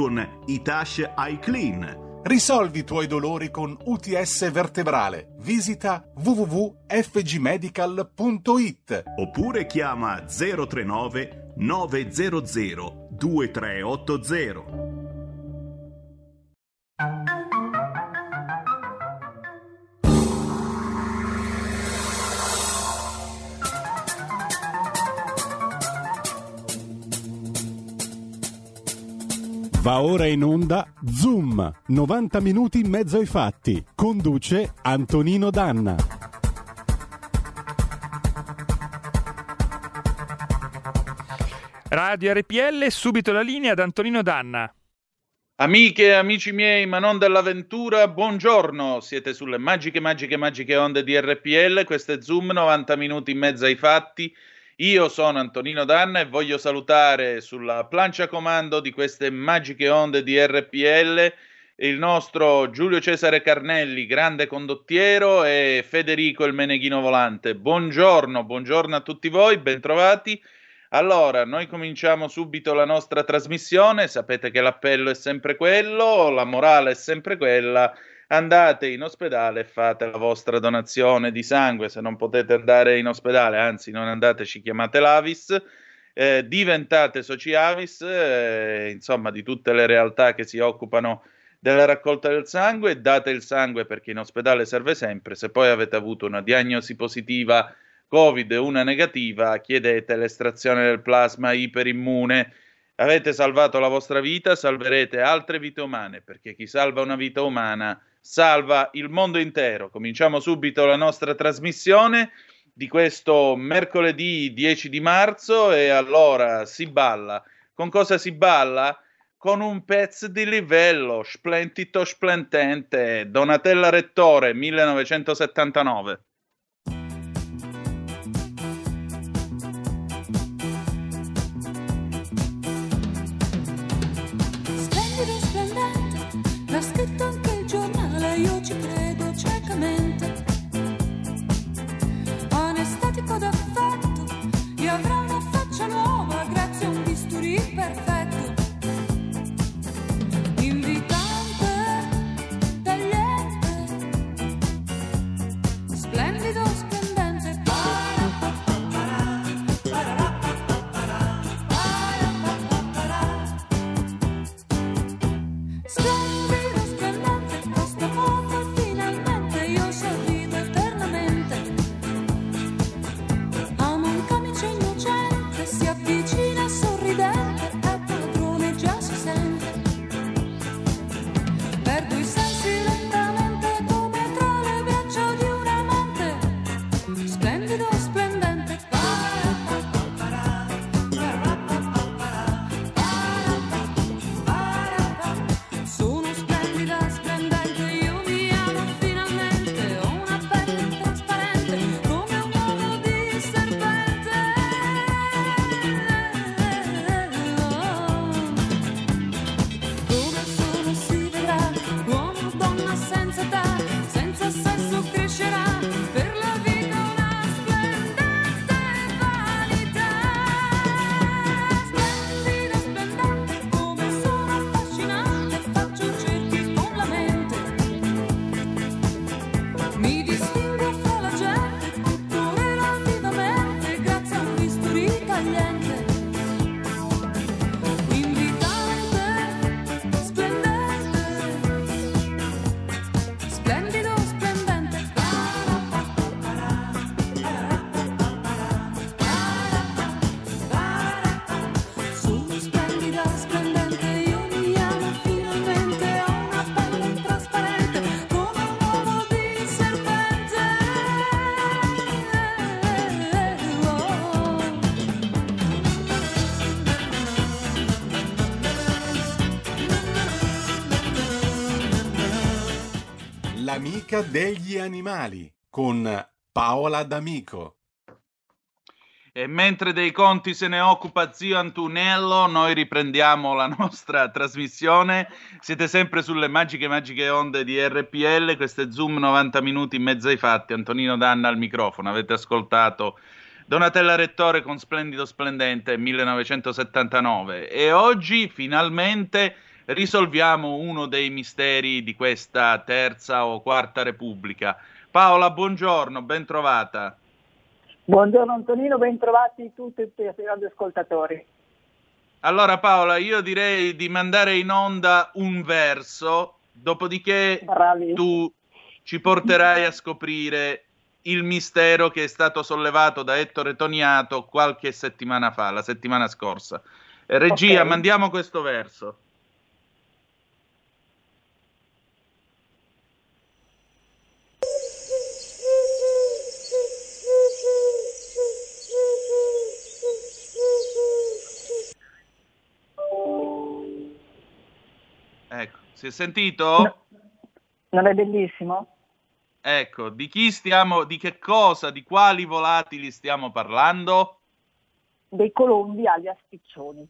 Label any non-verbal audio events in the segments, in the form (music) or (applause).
con Itash iClean Risolvi i tuoi dolori con UTS vertebrale. Visita www.fgmedical.it oppure chiama 039 900 2380. Va ora in onda Zoom, 90 minuti in mezzo ai fatti. Conduce Antonino Danna. Radio RPL, subito la linea ad Antonino Danna. Amiche e amici miei, ma non dell'avventura, buongiorno. Siete sulle magiche, magiche, magiche onde di RPL. Questo è Zoom, 90 minuti in mezzo ai fatti io sono Antonino Danna e voglio salutare sulla plancia comando di queste magiche onde di RPL il nostro Giulio Cesare Carnelli, grande condottiero, e Federico il Meneghino Volante. Buongiorno, buongiorno a tutti voi, bentrovati. Allora, noi cominciamo subito la nostra trasmissione. Sapete che l'appello è sempre quello, la morale è sempre quella andate in ospedale e fate la vostra donazione di sangue. Se non potete andare in ospedale, anzi non andateci, chiamate l'Avis. Eh, diventate soci Avis, eh, insomma, di tutte le realtà che si occupano della raccolta del sangue, date il sangue perché in ospedale serve sempre. Se poi avete avuto una diagnosi positiva Covid e una negativa, chiedete l'estrazione del plasma iperimmune. Avete salvato la vostra vita, salverete altre vite umane, perché chi salva una vita umana salva il mondo intero. Cominciamo subito la nostra trasmissione di questo mercoledì 10 di marzo e allora si balla. Con cosa si balla? Con un pezzo di livello, splendito splendente, Donatella Rettore 1979. L'amica degli animali con Paola D'Amico. E mentre dei conti se ne occupa zio Antunello, noi riprendiamo la nostra trasmissione. Siete sempre sulle magiche, magiche onde di RPL. Questo è Zoom 90 minuti in mezzo ai fatti. Antonino Danna al microfono. Avete ascoltato Donatella Rettore con Splendido Splendente 1979. E oggi finalmente risolviamo uno dei misteri di questa terza o quarta repubblica. Paola, buongiorno, ben trovata. Buongiorno Antonino, ben trovati tutti i radioascoltatori. Allora Paola, io direi di mandare in onda un verso, dopodiché Bravi. tu ci porterai a scoprire il mistero che è stato sollevato da Ettore Toniato qualche settimana fa, la settimana scorsa. Regia, Ok. mandiamo questo verso. Si è sentito? No. Non è bellissimo? Ecco, di chi stiamo, di che cosa, di quali volatili stiamo parlando? Dei colombi alias piccioni.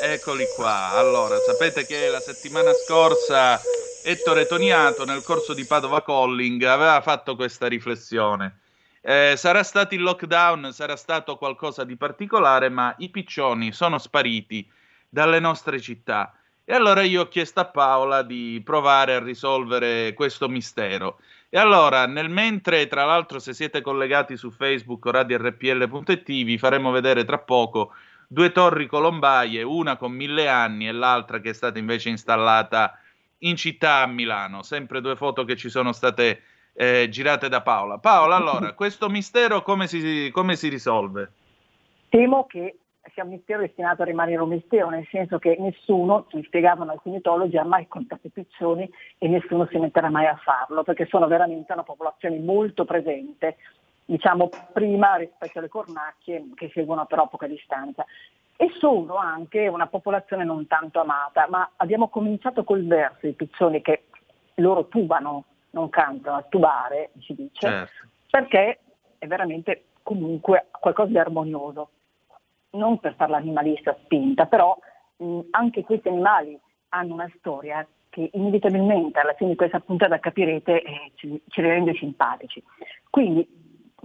Eccoli qua. Allora, sapete che la settimana scorsa Ettore Toniato nel corso di Padova Calling aveva fatto questa riflessione. Eh, sarà stato il lockdown, sarà stato qualcosa di particolare, ma i piccioni sono spariti dalle nostre città. E allora io ho chiesto a Paola di provare a risolvere questo mistero. E allora, nel mentre, tra l'altro, se siete collegati su Facebook o radiorpl.it, vi faremo vedere tra poco due torri colombaie, una con mille anni e l'altra che è stata invece installata in città a Milano. Sempre due foto che ci sono state eh, girate da Paola. Paola, allora, (laughs) questo mistero come si, come si risolve? Temo che sia un mistero destinato a rimanere un mistero, nel senso che nessuno, mi spiegavano alcuni etologi, ha mai contato i piccioni e nessuno si metterà mai a farlo, perché sono veramente una popolazione molto presente, diciamo prima rispetto alle cornacchie che seguono però a poca distanza. E sono anche una popolazione non tanto amata, ma abbiamo cominciato col verso i piccioni che loro tubano, non cantano, a tubare, si dice, Certo. perché è veramente comunque qualcosa di armonioso. Non per fare l'animalista spinta, però mh, anche questi animali hanno una storia che inevitabilmente alla fine di questa puntata capirete eh, ci, ci rende simpatici. Quindi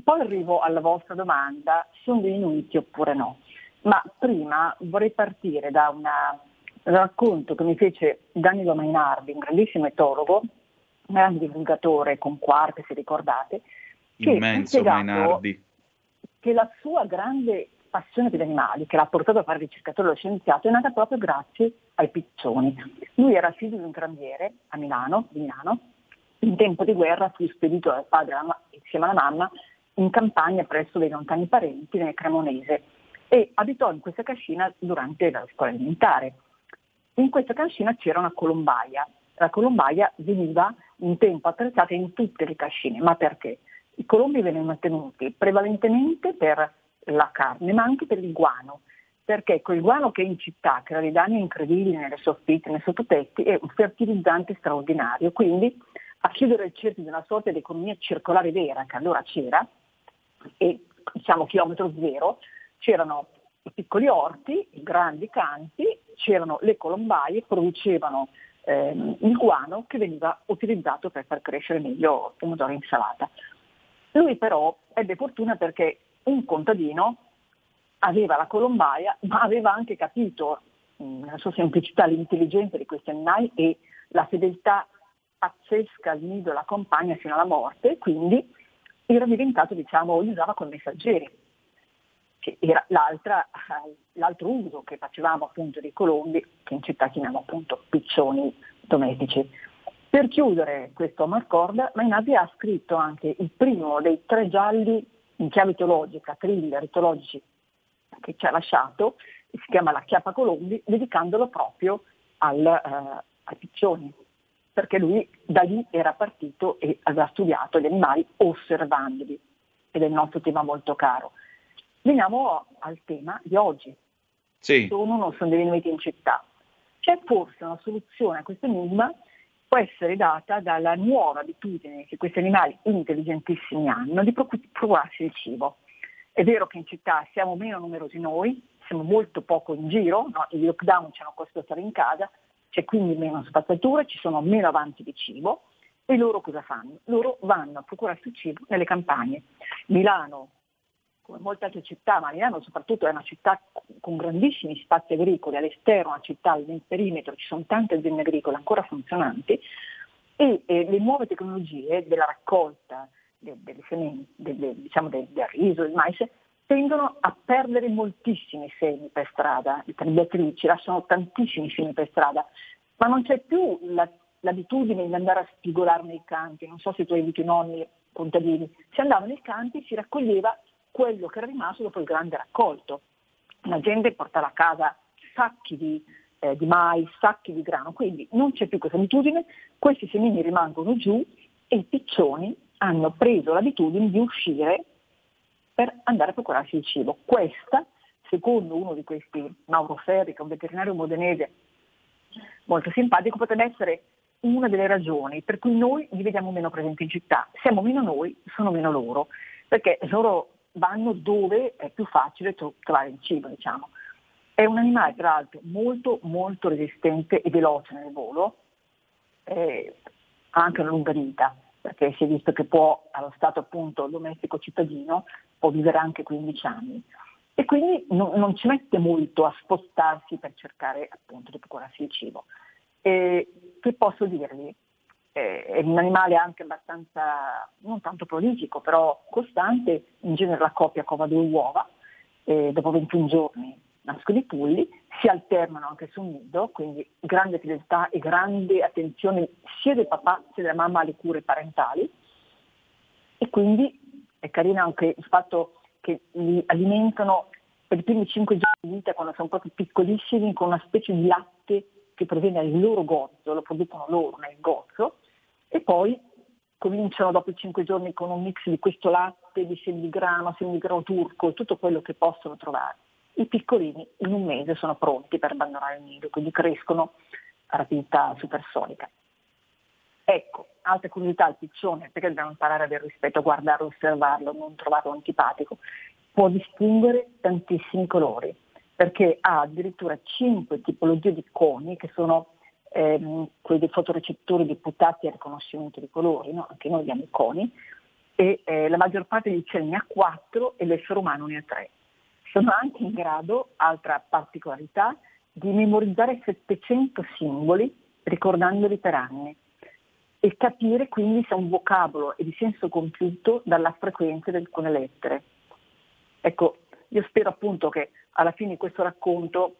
poi arrivo alla vostra domanda, sono dei inuiti oppure no? Ma prima vorrei partire da una- un racconto che mi fece Danilo Mainardi, un grandissimo etologo, un grande divulgatore con quark, se ricordate, che Immenso spiegato Mainardi. che la sua grande passione per gli animali, che l'ha portato a fare ricercatore e scienziato, è nata proprio grazie ai piccioni. Lui era figlio di un tranviere a Milano, Milano, in tempo di guerra fu spedito dal padre insieme alla mamma in campagna presso dei lontani parenti nel Cremonese e abitò in questa cascina durante la scuola elementare. In questa cascina c'era una colombaia. La colombaia veniva in tempo attrezzata in tutte le cascine, ma perché? I colombi venivano tenuti prevalentemente per la carne, ma anche per il guano, perché quel guano che è in città crea dei danni incredibili nelle soffitte, nei sottotetti, è un fertilizzante straordinario. Quindi a chiudere il cerchio di una sorta di economia circolare vera, che allora c'era, e diciamo chilometro zero, c'erano i piccoli orti, i grandi campi, c'erano le colombaie, producevano ehm, il guano che veniva utilizzato per far crescere meglio pomodoro e insalata. Lui però ebbe fortuna perché un contadino aveva la colombaia, (laughs) ma aveva anche capito nella sua semplicità l'intelligenza di questi animali e la fedeltà pazzesca al nido alla compagna fino alla morte, quindi era diventato, diciamo, li usava come messaggeri, che era (laughs) l'altro uso che facevamo appunto dei colombi, che in città chiamiamo appunto piccioni domestici. Per chiudere questo Amarcord, Mainardi ha scritto anche il primo dei tre gialli in chiave teologica, thriller etologici che ci ha lasciato, si chiama La Chiappa Colombi, dedicandolo proprio al, eh, ai piccioni, perché lui da lì era partito e aveva studiato gli animali osservandoli, ed è il nostro tema molto caro. Veniamo al tema di oggi, Sì, sono o non sono dei venuti in città. C'è forse una soluzione a questo enigma può essere data dalla nuova abitudine che questi animali intelligentissimi hanno di procurarsi il cibo. È vero che in città siamo meno numerosi noi, siamo molto poco in giro, no? i lockdown ci hanno costretto stare in casa, c'è quindi meno spazzatura, ci sono meno avanti di cibo e loro cosa fanno? Loro vanno a procurarsi il cibo nelle campagne. Milano, come molte altre città, ma Milano soprattutto è una città con grandissimi spazi agricoli, all'esterno una città, nel perimetro ci sono tante aziende agricole ancora funzionanti e, e le nuove tecnologie della raccolta delle sementi, del, diciamo del, del riso, del mais, tendono a perdere moltissimi semi per strada, i tagliatrici lasciano tantissimi semi per strada, ma non c'è più la, l'abitudine di andare a spigolare nei campi, non so se tu hai avuto i nonni contadini, si andava nei campi si raccoglieva quello che era rimasto dopo il grande raccolto. La gente portava a casa sacchi di, eh, di mais, sacchi di grano, quindi non c'è più questa abitudine, questi semini rimangono giù e i piccioni hanno preso l'abitudine di uscire per andare a procurarsi il cibo. Questa, secondo uno di questi Mauro Ferri, che è un veterinario modenese molto simpatico, potrebbe essere una delle ragioni per cui noi li vediamo meno presenti in città. Siamo meno noi, sono meno loro, perché loro vanno dove è più facile trovare il cibo, diciamo. È un animale, tra l'altro, molto, molto resistente e veloce nel volo, ha anche una lunga vita, perché si è visto che può, allo stato appunto domestico cittadino, può vivere anche 15 anni. E quindi no, non ci mette molto a spostarsi per cercare appunto di procurarsi il cibo. E che posso dirvi? È un animale anche abbastanza, non tanto prolifico, però costante, in genere la coppia cova due uova, e dopo 21 giorni nascono i pulli, si alternano anche sul nido, quindi grande fedeltà e grande attenzione sia del papà sia della mamma alle cure parentali. E quindi è carino anche il fatto che li alimentano per i primi 5 giorni di vita quando sono proprio piccolissimi con una specie di latte che proviene dal loro gozzo, lo producono loro nel gozzo e poi cominciano dopo i cinque giorni con un mix di questo latte, di semi di grano, semi di grano turco, tutto quello che possono trovare. I piccolini in un mese sono pronti per abbandonare il nido, quindi crescono a rapidità supersonica. Ecco, altre curiosità, il piccione, perché dobbiamo imparare ad avere rispetto, a guardarlo, osservarlo, non trovarlo antipatico, può distinguere tantissimi colori, perché ha addirittura cinque tipologie di coni che sono ehm, quei fotorecettori deputati al riconoscimento di colori, no? anche noi abbiamo i coni, e eh, la maggior parte degli uccelli ne ha quattro e l'essere umano ne ha tre. Sono anche in grado, altra particolarità, di memorizzare 700 simboli ricordandoli per anni e capire quindi se un vocabolo e di senso compiuto dalla frequenza di alcune lettere. Ecco, io spero appunto che alla fine di questo racconto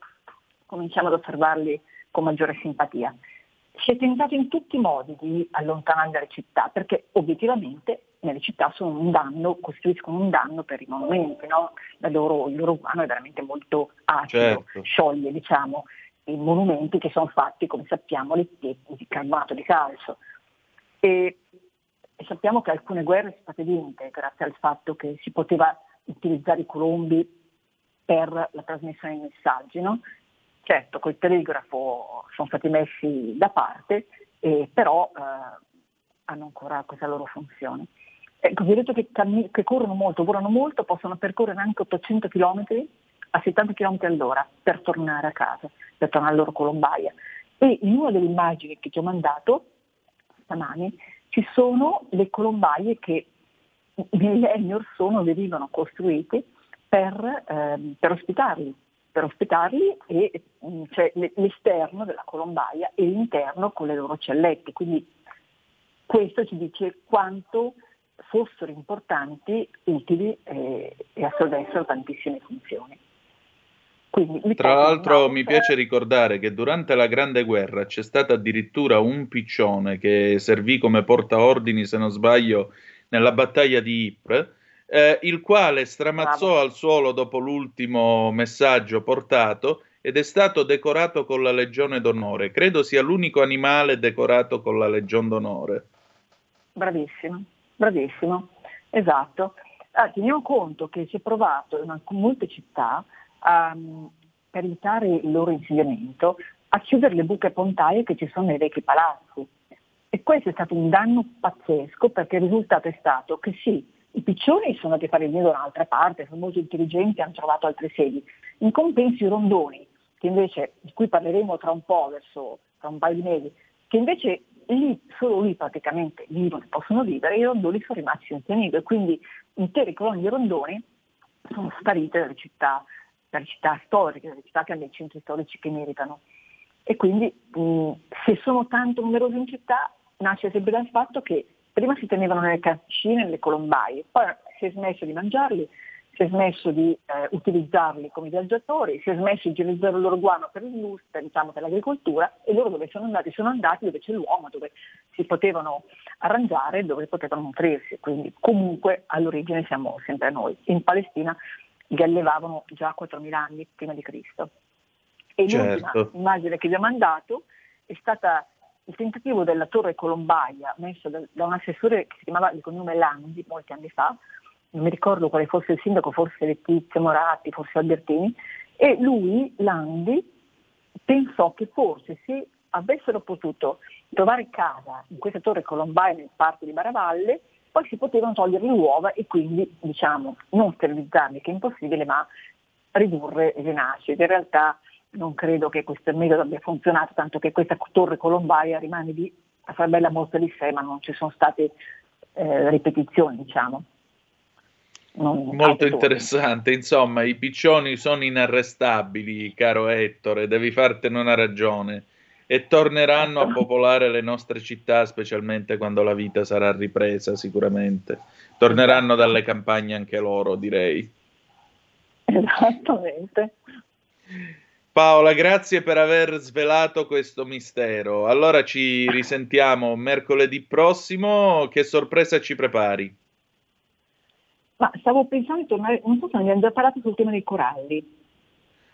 cominciamo ad osservarli con maggiore simpatia. Si è tentato in tutti i modi di allontanare dalle città, perché obiettivamente nelle città sono un danno, costituiscono un danno per i monumenti, no? loro, il loro urbano è veramente molto acido, certo. scioglie diciamo, i monumenti che sono fatti, come sappiamo, di, carbonato di calcio. E, e sappiamo che alcune guerre sono state vinte grazie al fatto che si poteva utilizzare i colombi per la trasmissione di messaggi, no? Certo, col telegrafo sono stati messi da parte, eh, però eh, hanno ancora questa loro funzione. Ecco, vi ho detto che, cammin- che, corrono molto, volano molto, possono percorrere anche 800 km a 70 km all'ora per tornare a casa, per tornare alla loro colombaia. E in una delle immagini che ti ho mandato stamani ci sono le colombaie che millenni or sono venivano costruite per, eh, per ospitarli per ospitarli e mm, cioè, l'esterno della colombaia e l'interno con le loro cellette. Quindi questo ci dice quanto fossero importanti, utili e, e assolvessero tantissime funzioni. Quindi, Tra l'altro mi piace ricordare che durante la Grande Guerra c'è stato addirittura un piccione che servì come portaordini, se non sbaglio, nella battaglia di Ypres, eh, il quale stramazzò Bravo. al suolo dopo l'ultimo messaggio portato ed è stato decorato con la Legione d'Onore. Credo sia l'unico animale decorato con la Legione d'Onore. Bravissimo, bravissimo, esatto. Ah, teniamo conto che si è provato in molte città um, per evitare il loro insediamento a chiudere le buche pontaie che ci sono nei vecchi palazzi questo è stato un danno pazzesco perché il risultato è stato che sì, i piccioni sono andati a fare il nido da un'altra parte, sono molto intelligenti, hanno trovato altre sedi. In compenso i rondoni, invece, di cui parleremo tra un po', verso, tra un paio di mesi, che invece lì, solo lì praticamente vivono e possono vivere, i rondoni sono rimasti senza nido e quindi intere colonie di rondoni sono sparite dalle città, dalle città storiche, dalle città che hanno dei centri storici che meritano. E quindi mh, se sono tanto numerosi in città nasce sempre dal fatto che prima si tenevano nelle cascine, nelle colombaie, poi si è smesso di mangiarli, si è smesso di eh, utilizzarli come viaggiatori, si è smesso di utilizzare il loro guano per l'industria, diciamo per l'agricoltura e loro dove sono andati? Sono andati dove c'è l'uomo, dove si potevano arrangiare, dove potevano nutrirsi, quindi comunque all'origine siamo sempre noi. In Palestina li allevavano già 4.000 anni prima di Cristo. E certo. l'ultima immagine che vi ho mandato è stata il tentativo della torre Colombaia messo da, da un assessore che si chiamava di cognome Landi molti anni fa, non mi ricordo quale fosse il sindaco, forse Letizia Moratti, forse Albertini, e lui, Landi, pensò che forse se avessero potuto trovare casa in questa torre Colombaia nel parco di Baravalle, poi si potevano togliere le uova e quindi diciamo non sterilizzarli, che è impossibile, ma ridurre le nascite. In realtà non credo che questo metodo abbia funzionato, tanto che questa torre colombaia rimane lì a fare bella mostra di sé, ma non ci sono state eh, ripetizioni, diciamo. Non Molto interessante, insomma, i piccioni sono inarrestabili, caro Ettore, devi fartene una ragione e torneranno a (laughs) popolare le nostre città, specialmente quando la vita sarà ripresa, sicuramente. Torneranno dalle campagne anche loro, direi. Esattamente. Paola, grazie per aver svelato questo mistero. Allora ci risentiamo mercoledì prossimo. Che sorpresa ci prepari? Ma stavo pensando di tornare, non so se ne abbiamo già parlato sul tema dei coralli.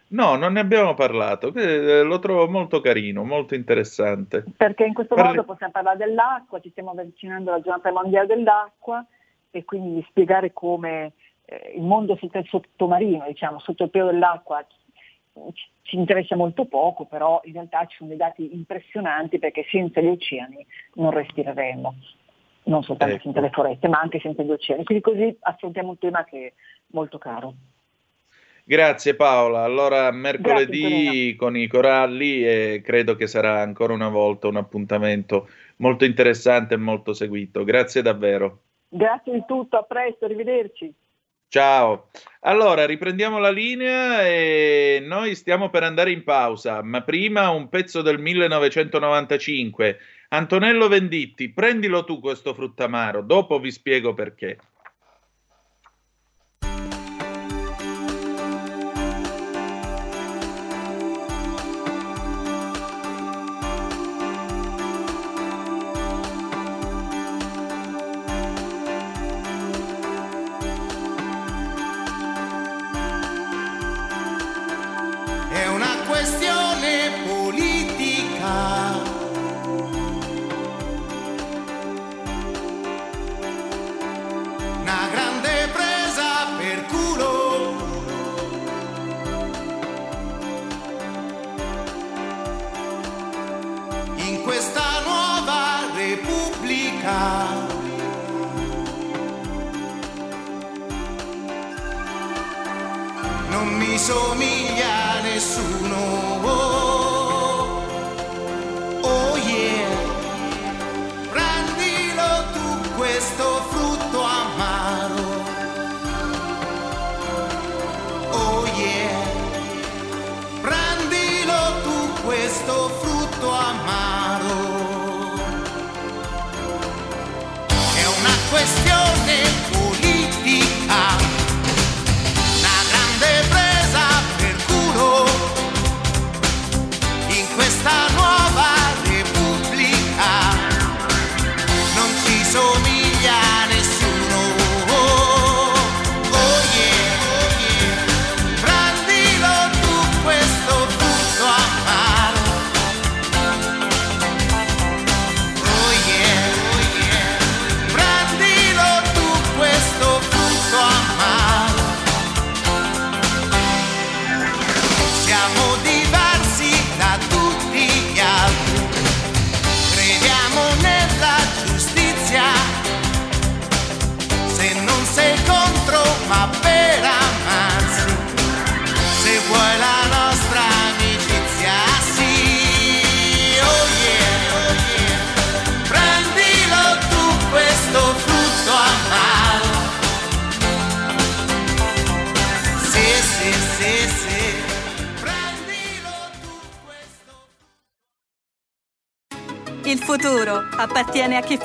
No, non ne abbiamo parlato, eh, lo trovo molto carino, molto interessante. Perché in questo Parli... modo possiamo parlare dell'acqua, ci stiamo avvicinando alla giornata mondiale dell'acqua e quindi spiegare come eh, il mondo sottomarino, diciamo, sotto il pelo dell'acqua ci interessa molto poco, però in realtà ci sono dei dati impressionanti perché senza gli oceani non respireremo, non soltanto ecco. senza le foreste, ma anche senza gli oceani. Quindi così affrontiamo un tema che è molto caro. Grazie Paola, allora mercoledì Grazie, con i coralli e credo che sarà ancora una volta un appuntamento molto interessante e molto seguito. Grazie davvero. Grazie di tutto, a presto, arrivederci. Ciao. Allora, riprendiamo la linea e noi stiamo per andare in pausa, ma prima un pezzo del 1995. Antonello Venditti, prendilo tu questo fruttamaro, dopo vi spiego perché.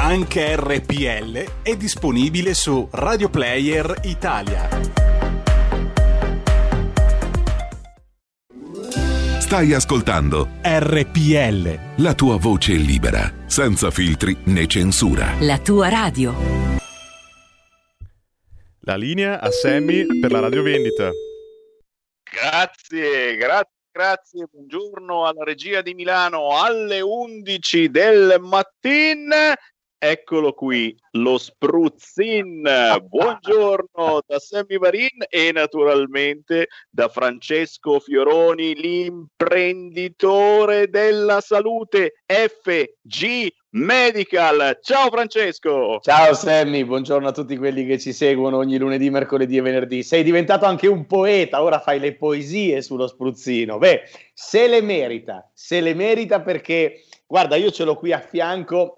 Anche RPL è disponibile su Radio Player Italia. Stai ascoltando RPL. la tua voce libera, senza filtri né censura. La tua radio. La linea a Sammy per la radiovendita. Grazie, grazie, grazie. Buongiorno alla regia di Milano alle 11 del mattino. Eccolo qui, lo spruzzin. Buongiorno da Sammy Varin e naturalmente da Francesco Fioroni, l'imprenditore della salute FG Medical. Ciao Francesco. Ciao Sammy, buongiorno a tutti quelli che ci seguono ogni lunedì, mercoledì e venerdì. Sei diventato anche un poeta, ora fai le poesie sullo spruzzino. Beh, se le merita, se le merita perché, guarda, io ce l'ho qui a fianco,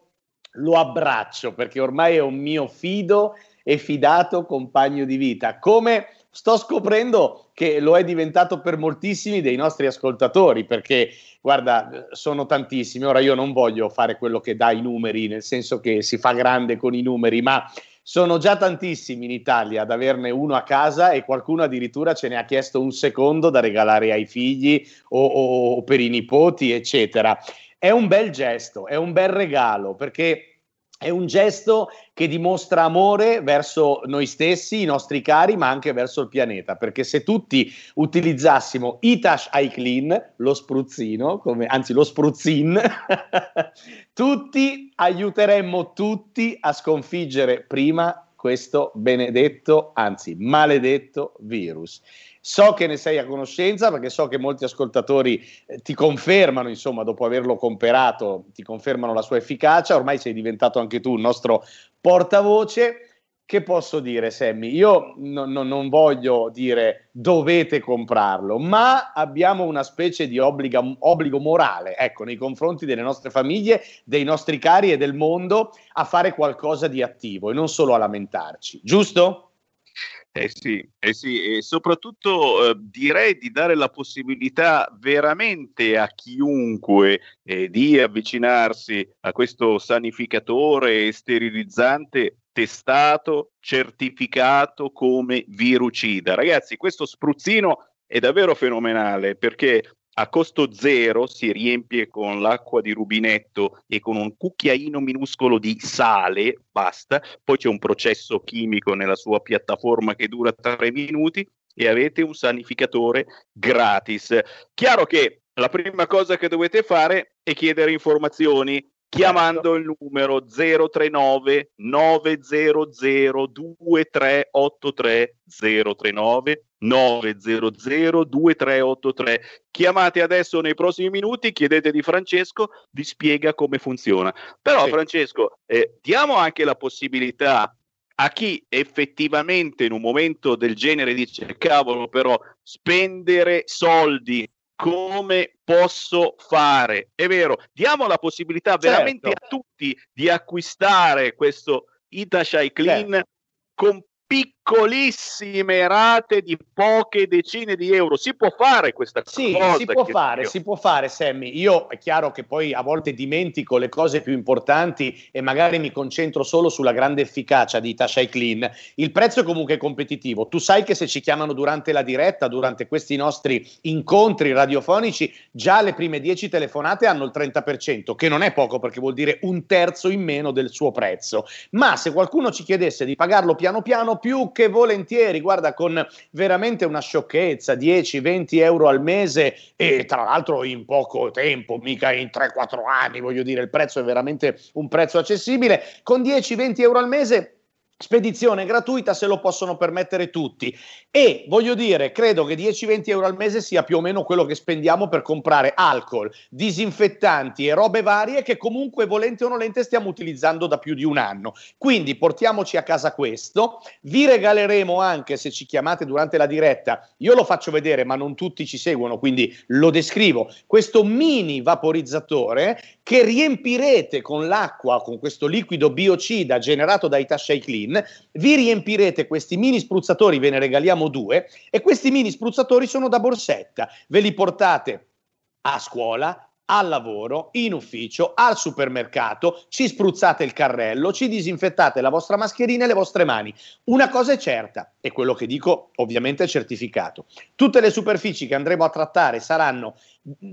lo abbraccio perché ormai è un mio fido e fidato compagno di vita. Come sto scoprendo che lo è diventato per moltissimi dei nostri ascoltatori, perché guarda, sono tantissimi. Ora io non voglio fare quello che dà i numeri, nel senso che si fa grande con i numeri, ma sono già tantissimi in Italia ad averne uno a casa e qualcuno addirittura ce ne ha chiesto un secondo da regalare ai figli o, o- o per i nipoti, eccetera. È un bel gesto, è un bel regalo perché è un gesto che dimostra amore verso noi stessi, i nostri cari, ma anche verso il pianeta. Perché se tutti utilizzassimo Itash iClean, lo spruzzino, come, anzi lo spruzzin, (laughs) tutti aiuteremmo tutti a sconfiggere prima questo benedetto, anzi maledetto virus. So che ne sei a conoscenza perché so che molti ascoltatori eh, ti confermano, insomma, dopo averlo comperato, ti confermano la sua efficacia. Ormai sei diventato anche tu il nostro portavoce. Che posso dire, Sammy? Io no- no- non voglio dire dovete comprarlo, ma abbiamo una specie di obbliga- obbligo morale, ecco, nei confronti delle nostre famiglie, dei nostri cari e del mondo a fare qualcosa di attivo e non solo a lamentarci, giusto? Eh sì, eh sì, e soprattutto eh, direi di dare la possibilità veramente a chiunque eh, di avvicinarsi a questo sanificatore e sterilizzante testato, certificato come virucida. Ragazzi, questo spruzzino è davvero fenomenale perché a costo zero si riempie con l'acqua di rubinetto e con un cucchiaino minuscolo di sale, basta, poi c'è un processo chimico nella sua piattaforma che dura tre minuti e avete un sanificatore gratis. Chiaro che la prima cosa che dovete fare è chiedere informazioni chiamando il numero 039 900 2383 039 900 2383 chiamate adesso nei prossimi minuti chiedete di Francesco vi spiega come funziona. Però Francesco eh, diamo anche la possibilità a chi effettivamente in un momento del genere dice cavolo però spendere soldi come posso fare. È vero diamo la possibilità veramente a tutti di acquistare questo Itashai Clean con piccolissime rate di poche decine di euro si può fare questa Sì, cosa si può fare, si può fare, Sammy. Io è chiaro che poi a volte dimentico le cose più importanti e magari mi concentro solo sulla grande efficacia di Tashai Clean. Il prezzo è comunque competitivo. Tu sai che se ci chiamano durante la diretta, durante questi nostri incontri radiofonici, già le prime 10 telefonate hanno il 30%, che non è poco perché vuol dire un terzo in meno del suo prezzo. Ma se qualcuno ci chiedesse di pagarlo piano piano, più che volentieri, guarda, con veramente una sciocchezza, 10-20 euro al mese e tra l'altro in poco tempo, mica in 3-4 anni, voglio dire, il prezzo è veramente un prezzo accessibile, con 10-20 euro al mese Spedizione gratuita se lo possono permettere tutti. E voglio dire, credo che 10-20 euro al mese sia più o meno quello che spendiamo per comprare alcol, disinfettanti e robe varie che comunque volente o nolente stiamo utilizzando da più di un anno. Quindi portiamoci a casa questo. Vi regaleremo anche, se ci chiamate durante la diretta, io lo faccio vedere, ma non tutti ci seguono, quindi lo descrivo. Questo mini vaporizzatore che riempirete con l'acqua, con questo liquido biocida generato dai Tashay Clean vi riempirete questi mini spruzzatori, ve ne regaliamo due, e questi mini spruzzatori sono da borsetta, ve li portate a scuola, al lavoro, in ufficio, al supermercato, ci spruzzate il carrello, ci disinfettate la vostra mascherina e le vostre mani. Una cosa è certa, e quello che dico ovviamente è certificato. Tutte le superfici che andremo a trattare saranno,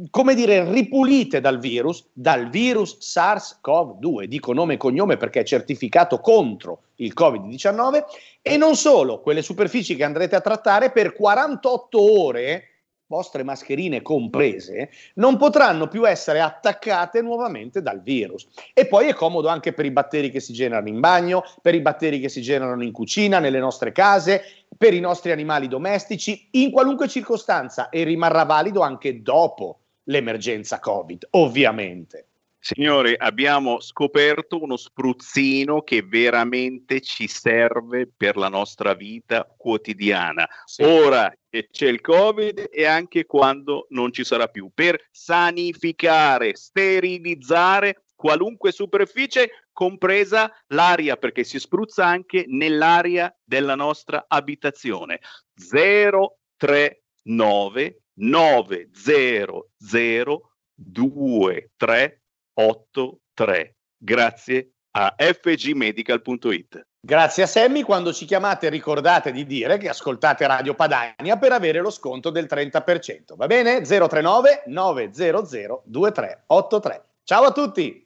come dire, ripulite dal virus, dal virus SARS-CoV-2, dico nome e cognome perché è certificato contro il Covid-19, e non solo, quelle superfici che andrete a trattare per 48 ore vostre mascherine comprese, non potranno più essere attaccate nuovamente dal virus. E poi è comodo anche per i batteri che si generano in bagno, per i batteri che si generano in cucina, nelle nostre case, per i nostri animali domestici, in qualunque circostanza e rimarrà valido anche dopo l'emergenza Covid, ovviamente. Signori, abbiamo scoperto uno spruzzino che veramente ci serve per la nostra vita quotidiana. Sì. Ora che c'è il Covid e anche quando non ci sarà più, per sanificare, sterilizzare qualunque superficie, compresa l'aria, perché si spruzza anche nell'aria della nostra abitazione. 039 900 23 83. Grazie a fgmedical.it. Grazie a Semmi, quando ci chiamate ricordate di dire che ascoltate Radio Padania per avere lo sconto del 30%. Va bene? 039 900 2383. Ciao a tutti!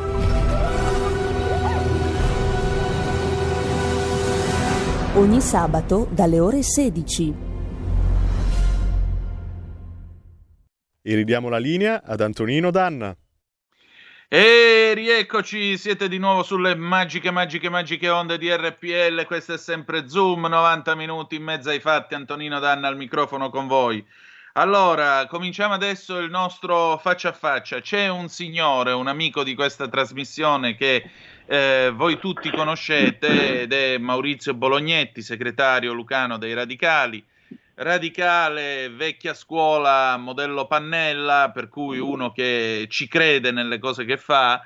Ogni sabato dalle ore 16. E ridiamo la linea ad Antonino Danna. E rieccoci, siete di nuovo sulle magiche, magiche, magiche onde di RPL. Questo è sempre Zoom, 90 minuti in mezzo ai fatti. Antonino Danna al microfono con voi. Allora, cominciamo adesso il nostro faccia a faccia. C'è un signore, un amico di questa trasmissione che eh, voi tutti conoscete ed è Maurizio Bolognetti, segretario lucano dei Radicali. Radicale, vecchia scuola, modello Pannella, per cui uno che ci crede nelle cose che fa,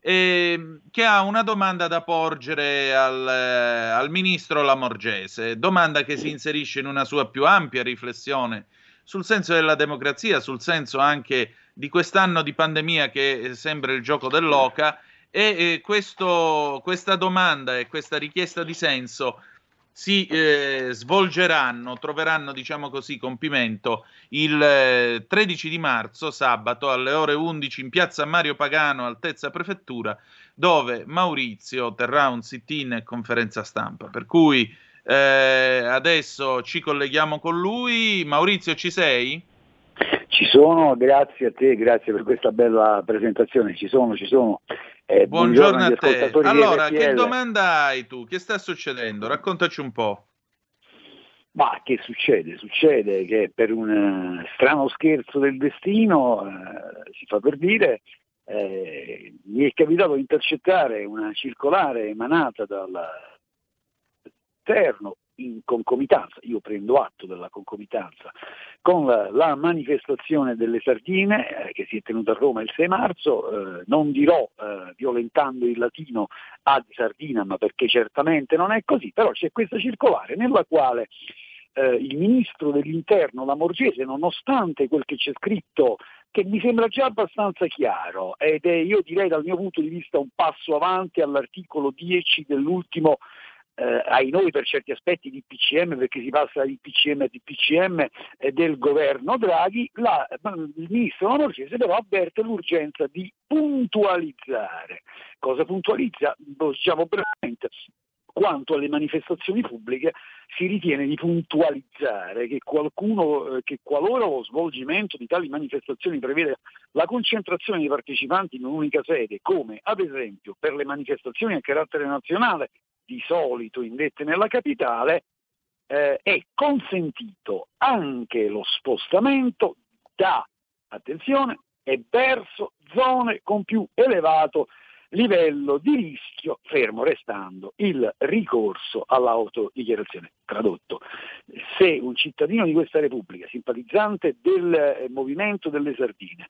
e che ha una domanda da porgere al, al ministro Lamorgese, domanda che si inserisce in una sua più ampia riflessione sul senso della democrazia, sul senso anche di quest'anno di pandemia che sembra il gioco dell'oca e questo, questa domanda e questa richiesta di senso si eh, svolgeranno, troveranno diciamo così compimento il eh, 13 di marzo, sabato alle ore 11 in piazza Mario Pagano, altezza prefettura, dove Maurizio terrà un sit-in e conferenza stampa. Per cui eh, adesso ci colleghiamo con lui. Maurizio, ci sei? Ci sono, grazie a te, grazie per questa bella presentazione. Ci sono, ci sono. Eh, buongiorno, buongiorno a te. Allora, che domanda hai tu? Che sta succedendo? Raccontaci un po'. Ma che succede? Succede che per un uh, strano scherzo del destino, uh, si fa per dire, eh, mi è capitato di intercettare una circolare emanata dall'interno in concomitanza, io prendo atto della concomitanza, con la, la manifestazione delle sardine eh, che si è tenuta a Roma il 6 marzo, eh, non dirò eh, violentando il latino ad sardina, ma perché certamente non è così, però c'è questa circolare nella quale eh, il ministro dell'interno Lamorgese, nonostante quel che c'è scritto che mi sembra già abbastanza chiaro ed è io direi dal mio punto di vista un passo avanti all'articolo 10 dell'ultimo eh, ai noi per certi aspetti di PCM perché si passa di PCM a DPCM eh, del governo Draghi, la, il ministro Lamorgese però avverte l'urgenza di puntualizzare. Cosa puntualizza? Diciamo brevemente quanto alle manifestazioni pubbliche si ritiene di puntualizzare che, qualcuno, eh, che qualora lo svolgimento di tali manifestazioni prevede la concentrazione dei partecipanti in un'unica sede, come ad esempio per le manifestazioni a carattere nazionale di solito indette nella capitale, eh, è consentito anche lo spostamento da, attenzione, e verso zone con più elevato livello di rischio, fermo restando il ricorso all'autodichiarazione. Tradotto, se un cittadino di questa Repubblica, simpatizzante del eh, movimento delle sardine,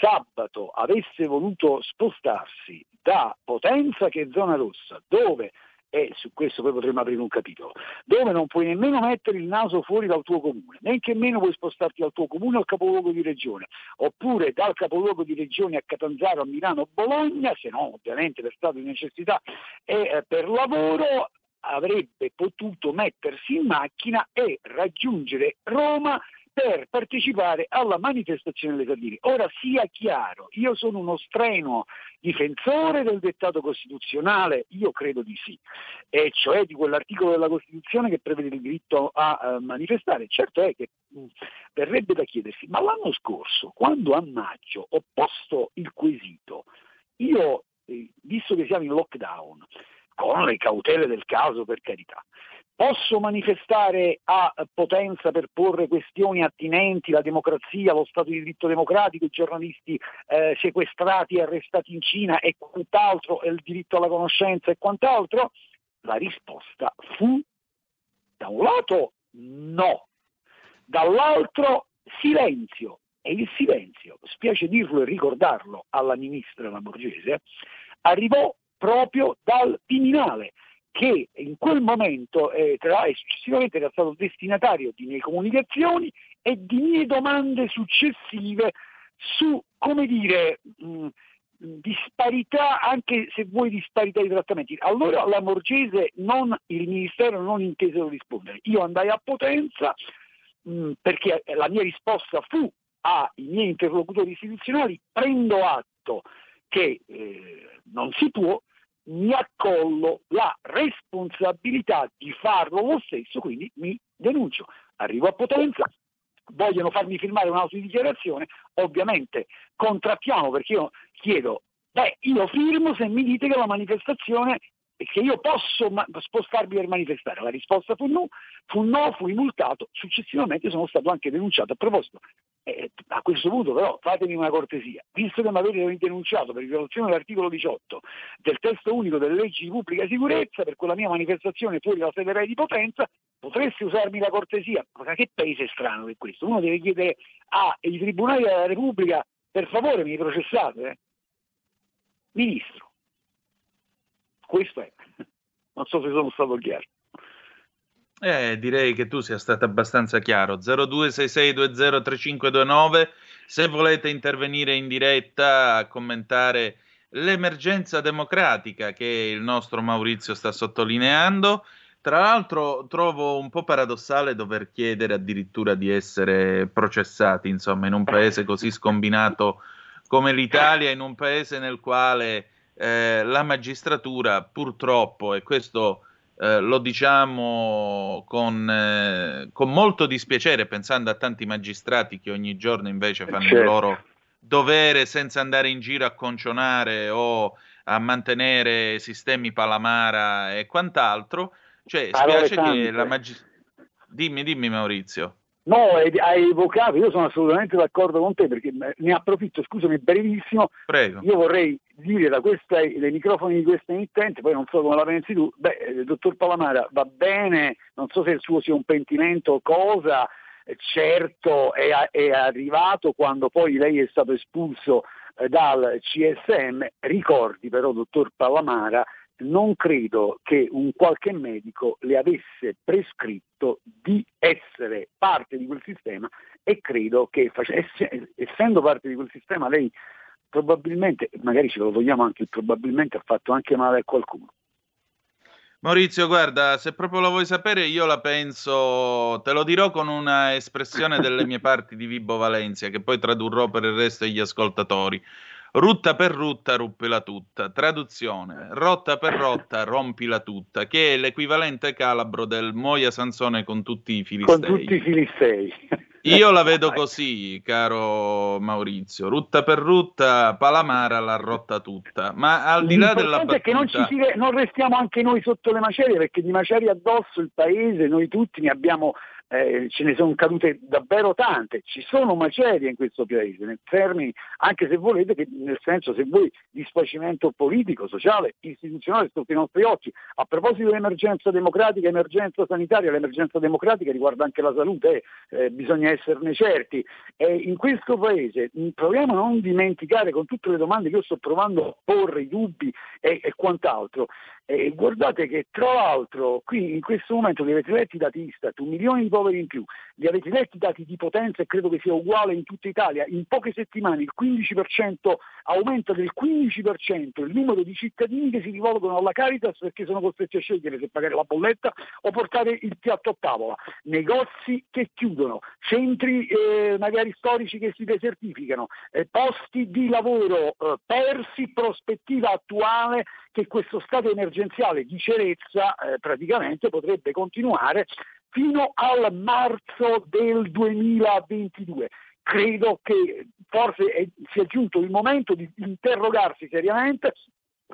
sabato avesse voluto spostarsi da Potenza, che è zona rossa, dove e su questo poi potremmo aprire un capitolo, dove non puoi nemmeno mettere il naso fuori dal tuo comune, neanche meno puoi spostarti dal tuo comune al capoluogo di regione, oppure dal capoluogo di regione a Catanzaro, a Milano, Bologna, se no ovviamente per stato di necessità e eh, per lavoro, avrebbe potuto mettersi in macchina e raggiungere Roma per partecipare alla manifestazione delle sardine. Ora sia chiaro, io sono uno strenuo difensore del dettato costituzionale, io credo di sì, e cioè di quell'articolo della Costituzione che prevede il diritto a uh, manifestare. Certo è che mh, verrebbe da chiedersi, ma l'anno scorso, quando a maggio ho posto il quesito, io, eh, visto che siamo in lockdown, con le cautele del caso per carità, Posso manifestare a potenza per porre questioni attinenti alla democrazia, allo Stato di diritto democratico, i giornalisti eh, sequestrati e arrestati in Cina e quant'altro, e il diritto alla conoscenza e quant'altro? La risposta fu, da un lato, no, dall'altro silenzio. E il silenzio, spiace dirlo e ricordarlo alla ministra Lamborghese, arrivò proprio dal Viminale, che in quel momento eh, tra, successivamente era stato destinatario di mie comunicazioni e di mie domande successive su, come dire, mh, disparità, anche se vuoi disparità di trattamenti. Allora la Morgese, non, il Ministero non intesero rispondere. Io andai a Potenza mh, perché la mia risposta fu ai miei interlocutori istituzionali, prendo atto che eh, non si può, mi accollo la responsabilità di farlo lo stesso, quindi mi denuncio. Arrivo a Potenza, vogliono farmi firmare un'autodichiarazione, ovviamente contrattiamo perché io chiedo, beh, io firmo se mi dite che la manifestazione che io posso ma- spostarmi per manifestare. La risposta fu no, fu no, fui multato, successivamente sono stato anche denunciato. A proposito, eh, a questo punto però fatemi una cortesia, visto che mi avete denunciato per violazione dell'articolo 18 del testo unico delle leggi di pubblica sicurezza per quella mia manifestazione fuori dalla sede di Potenza, potreste usarmi la cortesia? Ma che paese strano è questo? Uno deve chiedere ai tribunali della Repubblica, per favore mi processate? Eh? Ministro, questo è. (laughs) Non so se sono stato chiaro. Eh, direi che tu sia stato abbastanza chiaro. 0266203529. Se volete intervenire in diretta a commentare l'emergenza democratica che il nostro Maurizio sta sottolineando. Tra l'altro trovo un po' paradossale dover chiedere addirittura di essere processati, insomma, in un paese così scombinato come l'Italia, in un paese nel quale eh, la magistratura purtroppo, e questo eh, lo diciamo con, eh, con, molto dispiacere, pensando a tanti magistrati che ogni giorno invece fanno certo. il loro dovere senza andare in giro a concionare o a mantenere sistemi Palamara e quant'altro. Cioè, spiace che la magistratura... Dimmi, dimmi Maurizio. No, hai evocato, io sono assolutamente d'accordo con te perché ne approfitto, scusami, brevissimo. Prego. Io vorrei dire da questa, dai microfoni di questa emittente, poi non so come la pensi tu, beh, eh, dottor Palamara va bene, non so se il suo sia un pentimento o cosa, certo è, è arrivato quando poi lei è stato espulso eh, dal CSM, ricordi però, dottor Palamara, non credo che un qualche medico le avesse prescritto di essere parte di quel sistema e credo che facesse, essendo parte di quel sistema lei probabilmente, magari ce lo togliamo anche, probabilmente ha fatto anche male a qualcuno. Maurizio, guarda, se proprio lo vuoi sapere, io la penso, te lo dirò con una espressione delle mie (laughs) parti di Vibo Valencia, che poi tradurrò per il resto degli ascoltatori. Rutta per rutta, ruppila tutta. Traduzione: rotta per rotta, rompila tutta, che è l'equivalente calabro del Moia Sansone con tutti i filistei. Con tutti i filistei. (laughs) Io la vedo così, caro Maurizio. Rutta per rutta, Palamara l'ha rotta tutta. Ma al di là della battuta... è che non, ci si, non restiamo anche noi sotto le macerie, perché di macerie addosso il paese, noi tutti ne abbiamo eh, ce ne sono cadute davvero tante, ci sono macerie in questo paese, nel termini, anche se volete, che, nel senso se voi di sfacimento politico, sociale, istituzionale sotto i nostri occhi. A proposito dell'emergenza democratica, emergenza sanitaria, l'emergenza democratica riguarda anche la salute, eh, bisogna esserne certi. E in questo paese proviamo a non dimenticare con tutte le domande che io sto provando a porre, i dubbi e, e quant'altro, e guardate che tra l'altro qui in questo momento li avete letti i dati Istat, un milione di poveri in più, li avete letti i dati di potenza e credo che sia uguale in tutta Italia, in poche settimane il 15% aumenta del 15% il numero di cittadini che si rivolgono alla Caritas perché sono costretti a scegliere se pagare la bolletta o portare il piatto a tavola, negozi che chiudono, centri eh, magari storici che si desertificano, eh, posti di lavoro eh, persi, prospettiva attuale che questo stato emergenziale di cerezza eh, praticamente potrebbe continuare fino al marzo del 2022. Credo che forse è, sia giunto il momento di interrogarsi seriamente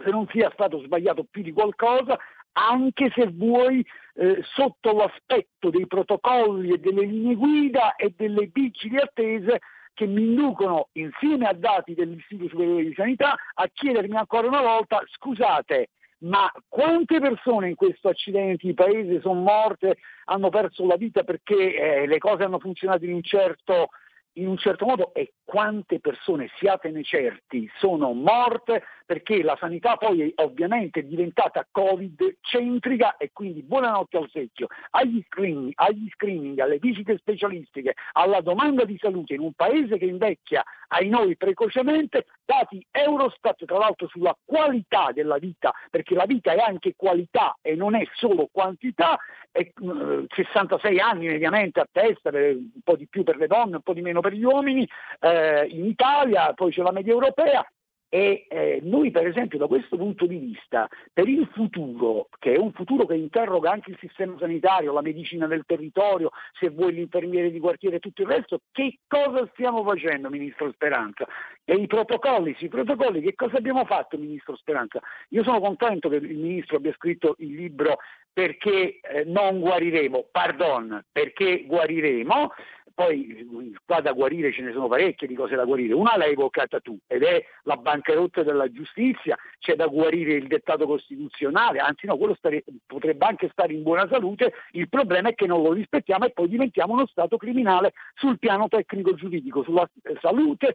se non sia stato sbagliato più di qualcosa, anche se vuoi eh, sotto l'aspetto dei protocolli e delle linee guida e delle vigili attese che mi inducono, insieme a dati dell'Istituto Superiore di Sanità, a chiedermi ancora una volta, scusate, ma quante persone in questo accidente di paese sono morte, hanno perso la vita perché eh, le cose hanno funzionato in un certo in un certo modo e quante persone, siatene certi, sono morte perché la sanità poi è ovviamente diventata covid centrica e quindi buonanotte al secchio, agli screening, agli screening, alle visite specialistiche, alla domanda di salute in un paese che invecchia ai noi precocemente, dati Eurostat tra l'altro sulla qualità della vita, perché la vita è anche qualità e non è solo quantità, e, uh, 66 anni mediamente a testa, un po' di più per le donne, un po' di meno per gli uomini, eh, in Italia, poi c'è la media europea, e eh, noi per esempio da questo punto di vista, per il futuro, che è un futuro che interroga anche il sistema sanitario, la medicina del territorio, se vuoi l'infermiere di quartiere e tutto il resto, che cosa stiamo facendo Ministro Speranza? E i protocolli, sì, i protocolli, che cosa abbiamo fatto Ministro Speranza? Io sono contento che il Ministro abbia scritto il libro perché eh, non guariremo, pardon, perché guariremo, poi qua da guarire ce ne sono parecchie di cose da guarire, una l'hai evocata tu ed è la bancarotta della giustizia, c'è da guarire il dettato costituzionale, anzi no, quello stare, potrebbe anche stare in buona salute, il problema è che non lo rispettiamo e poi diventiamo uno Stato criminale sul piano tecnico giuridico, sulla salute,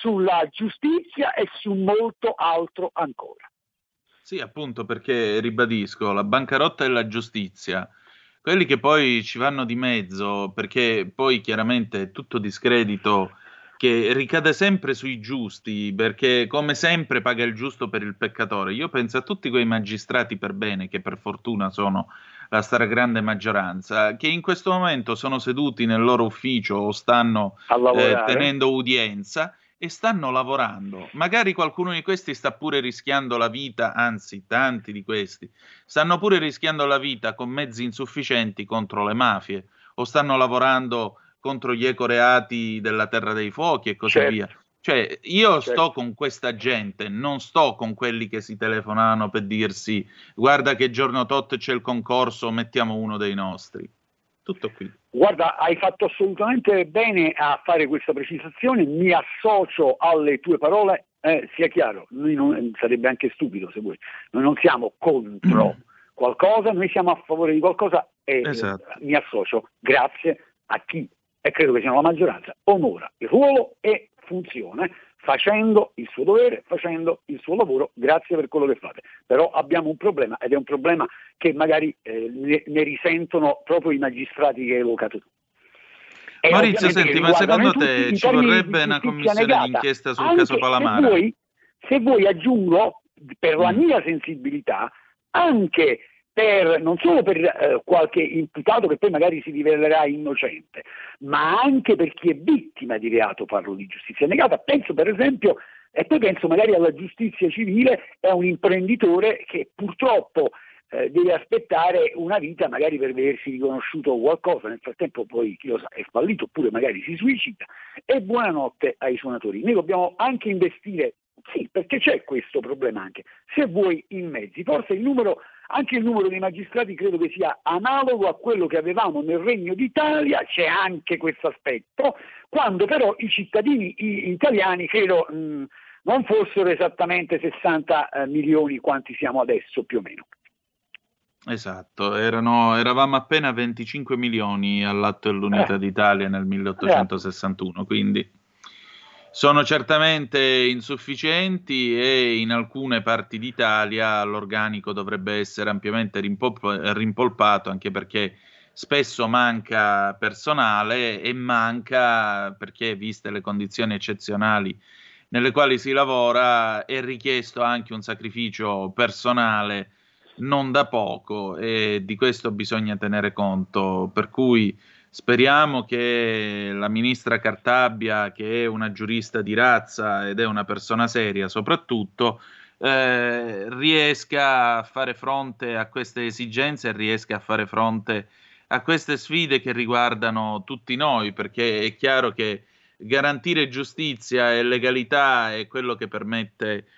sulla giustizia e su molto altro ancora. Sì, appunto perché ribadisco, la bancarotta e la giustizia quelli che poi ci vanno di mezzo, perché poi chiaramente è tutto discredito che ricade sempre sui giusti, perché come sempre paga il giusto per il peccatore. Io penso a tutti quei magistrati per bene, che per fortuna sono la stragrande maggioranza, che in questo momento sono seduti nel loro ufficio o stanno eh, tenendo udienza e stanno lavorando. Magari qualcuno di questi sta pure rischiando la vita, anzi tanti di questi, stanno pure rischiando la vita con mezzi insufficienti contro le mafie o stanno lavorando contro gli ecoreati della Terra dei Fuochi e così certo. via. Cioè, io certo. sto con questa gente, non sto con quelli che si telefonano per dirsi guarda che giorno tot c'è il concorso, mettiamo uno dei nostri. Tutto qui. Guarda, hai fatto assolutamente bene a fare questa precisazione, mi associo alle tue parole, eh, sia chiaro, non, sarebbe anche stupido se vuoi, noi non siamo contro mm. qualcosa, noi siamo a favore di qualcosa e esatto. mi associo, grazie a chi, e credo che sia la maggioranza, onora il ruolo e funzione facendo il suo dovere, facendo il suo lavoro, grazie per quello che fate. Però abbiamo un problema ed è un problema che magari eh, ne, ne, risentono proprio i magistrati che hai evocato tu. E Maurizio, senti, ma secondo te ci vorrebbe una commissione d'inchiesta sul caso Palamara? Se vuoi, se vuoi aggiungo, per la mm. mia sensibilità, anche per, non solo per eh, qualche imputato che poi magari si rivelerà innocente, ma anche per chi è vittima di reato, parlo di giustizia negata. Penso per esempio, e poi penso magari alla giustizia civile, è un imprenditore che purtroppo eh, deve aspettare una vita magari per vedersi riconosciuto qualcosa, nel frattempo poi chi lo sa è fallito oppure magari si suicida e buonanotte ai suonatori. Noi dobbiamo anche investire, sì, perché c'è questo problema anche, se vuoi in mezzi, forse il numero anche il numero dei magistrati credo che sia analogo a quello che avevamo nel Regno d'Italia, c'è anche questo aspetto, quando però i cittadini italiani credo mh, non fossero esattamente 60 eh, milioni quanti siamo adesso più o meno. Esatto, erano, eravamo appena 25 milioni all'atto dell'Unità eh. d'Italia nel 1861, quindi sono certamente insufficienti e in alcune parti d'Italia l'organico dovrebbe essere ampiamente rimpol- rimpolpato anche perché spesso manca personale e manca perché viste le condizioni eccezionali nelle quali si lavora è richiesto anche un sacrificio personale non da poco e di questo bisogna tenere conto. Per cui Speriamo che la ministra Cartabia, che è una giurista di razza ed è una persona seria soprattutto, eh, riesca a fare fronte a queste esigenze e riesca a fare fronte a queste sfide che riguardano tutti noi, perché è chiaro che garantire giustizia e legalità è quello che permette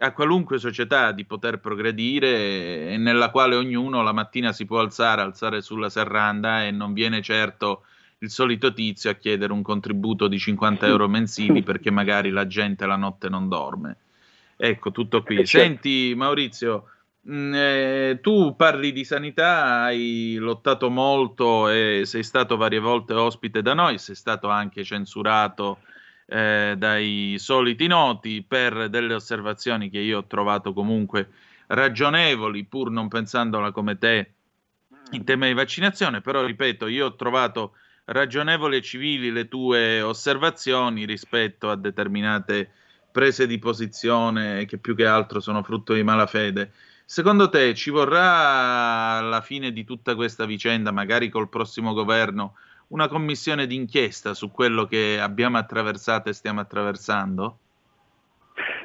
a qualunque società di poter progredire e nella quale ognuno la mattina si può alzare, alzare sulla serranda e non viene certo il solito tizio a chiedere un contributo di 50 euro mensili perché magari la gente la notte non dorme. Ecco, tutto qui. Eh, certo. Senti Maurizio, mh, mm, eh, tu parli di sanità, hai lottato molto e sei stato varie volte ospite da noi, sei stato anche censurato eh, dai soliti noti per delle osservazioni che io ho trovato comunque ragionevoli, pur non pensandola come te in tema di vaccinazione, però ripeto, io ho trovato ragionevoli e civili le tue osservazioni rispetto a determinate prese di posizione che più che altro sono frutto di malafede. Secondo te ci vorrà alla fine di tutta questa vicenda, magari col prossimo governo, una commissione d'inchiesta su quello che abbiamo attraversato e stiamo attraversando?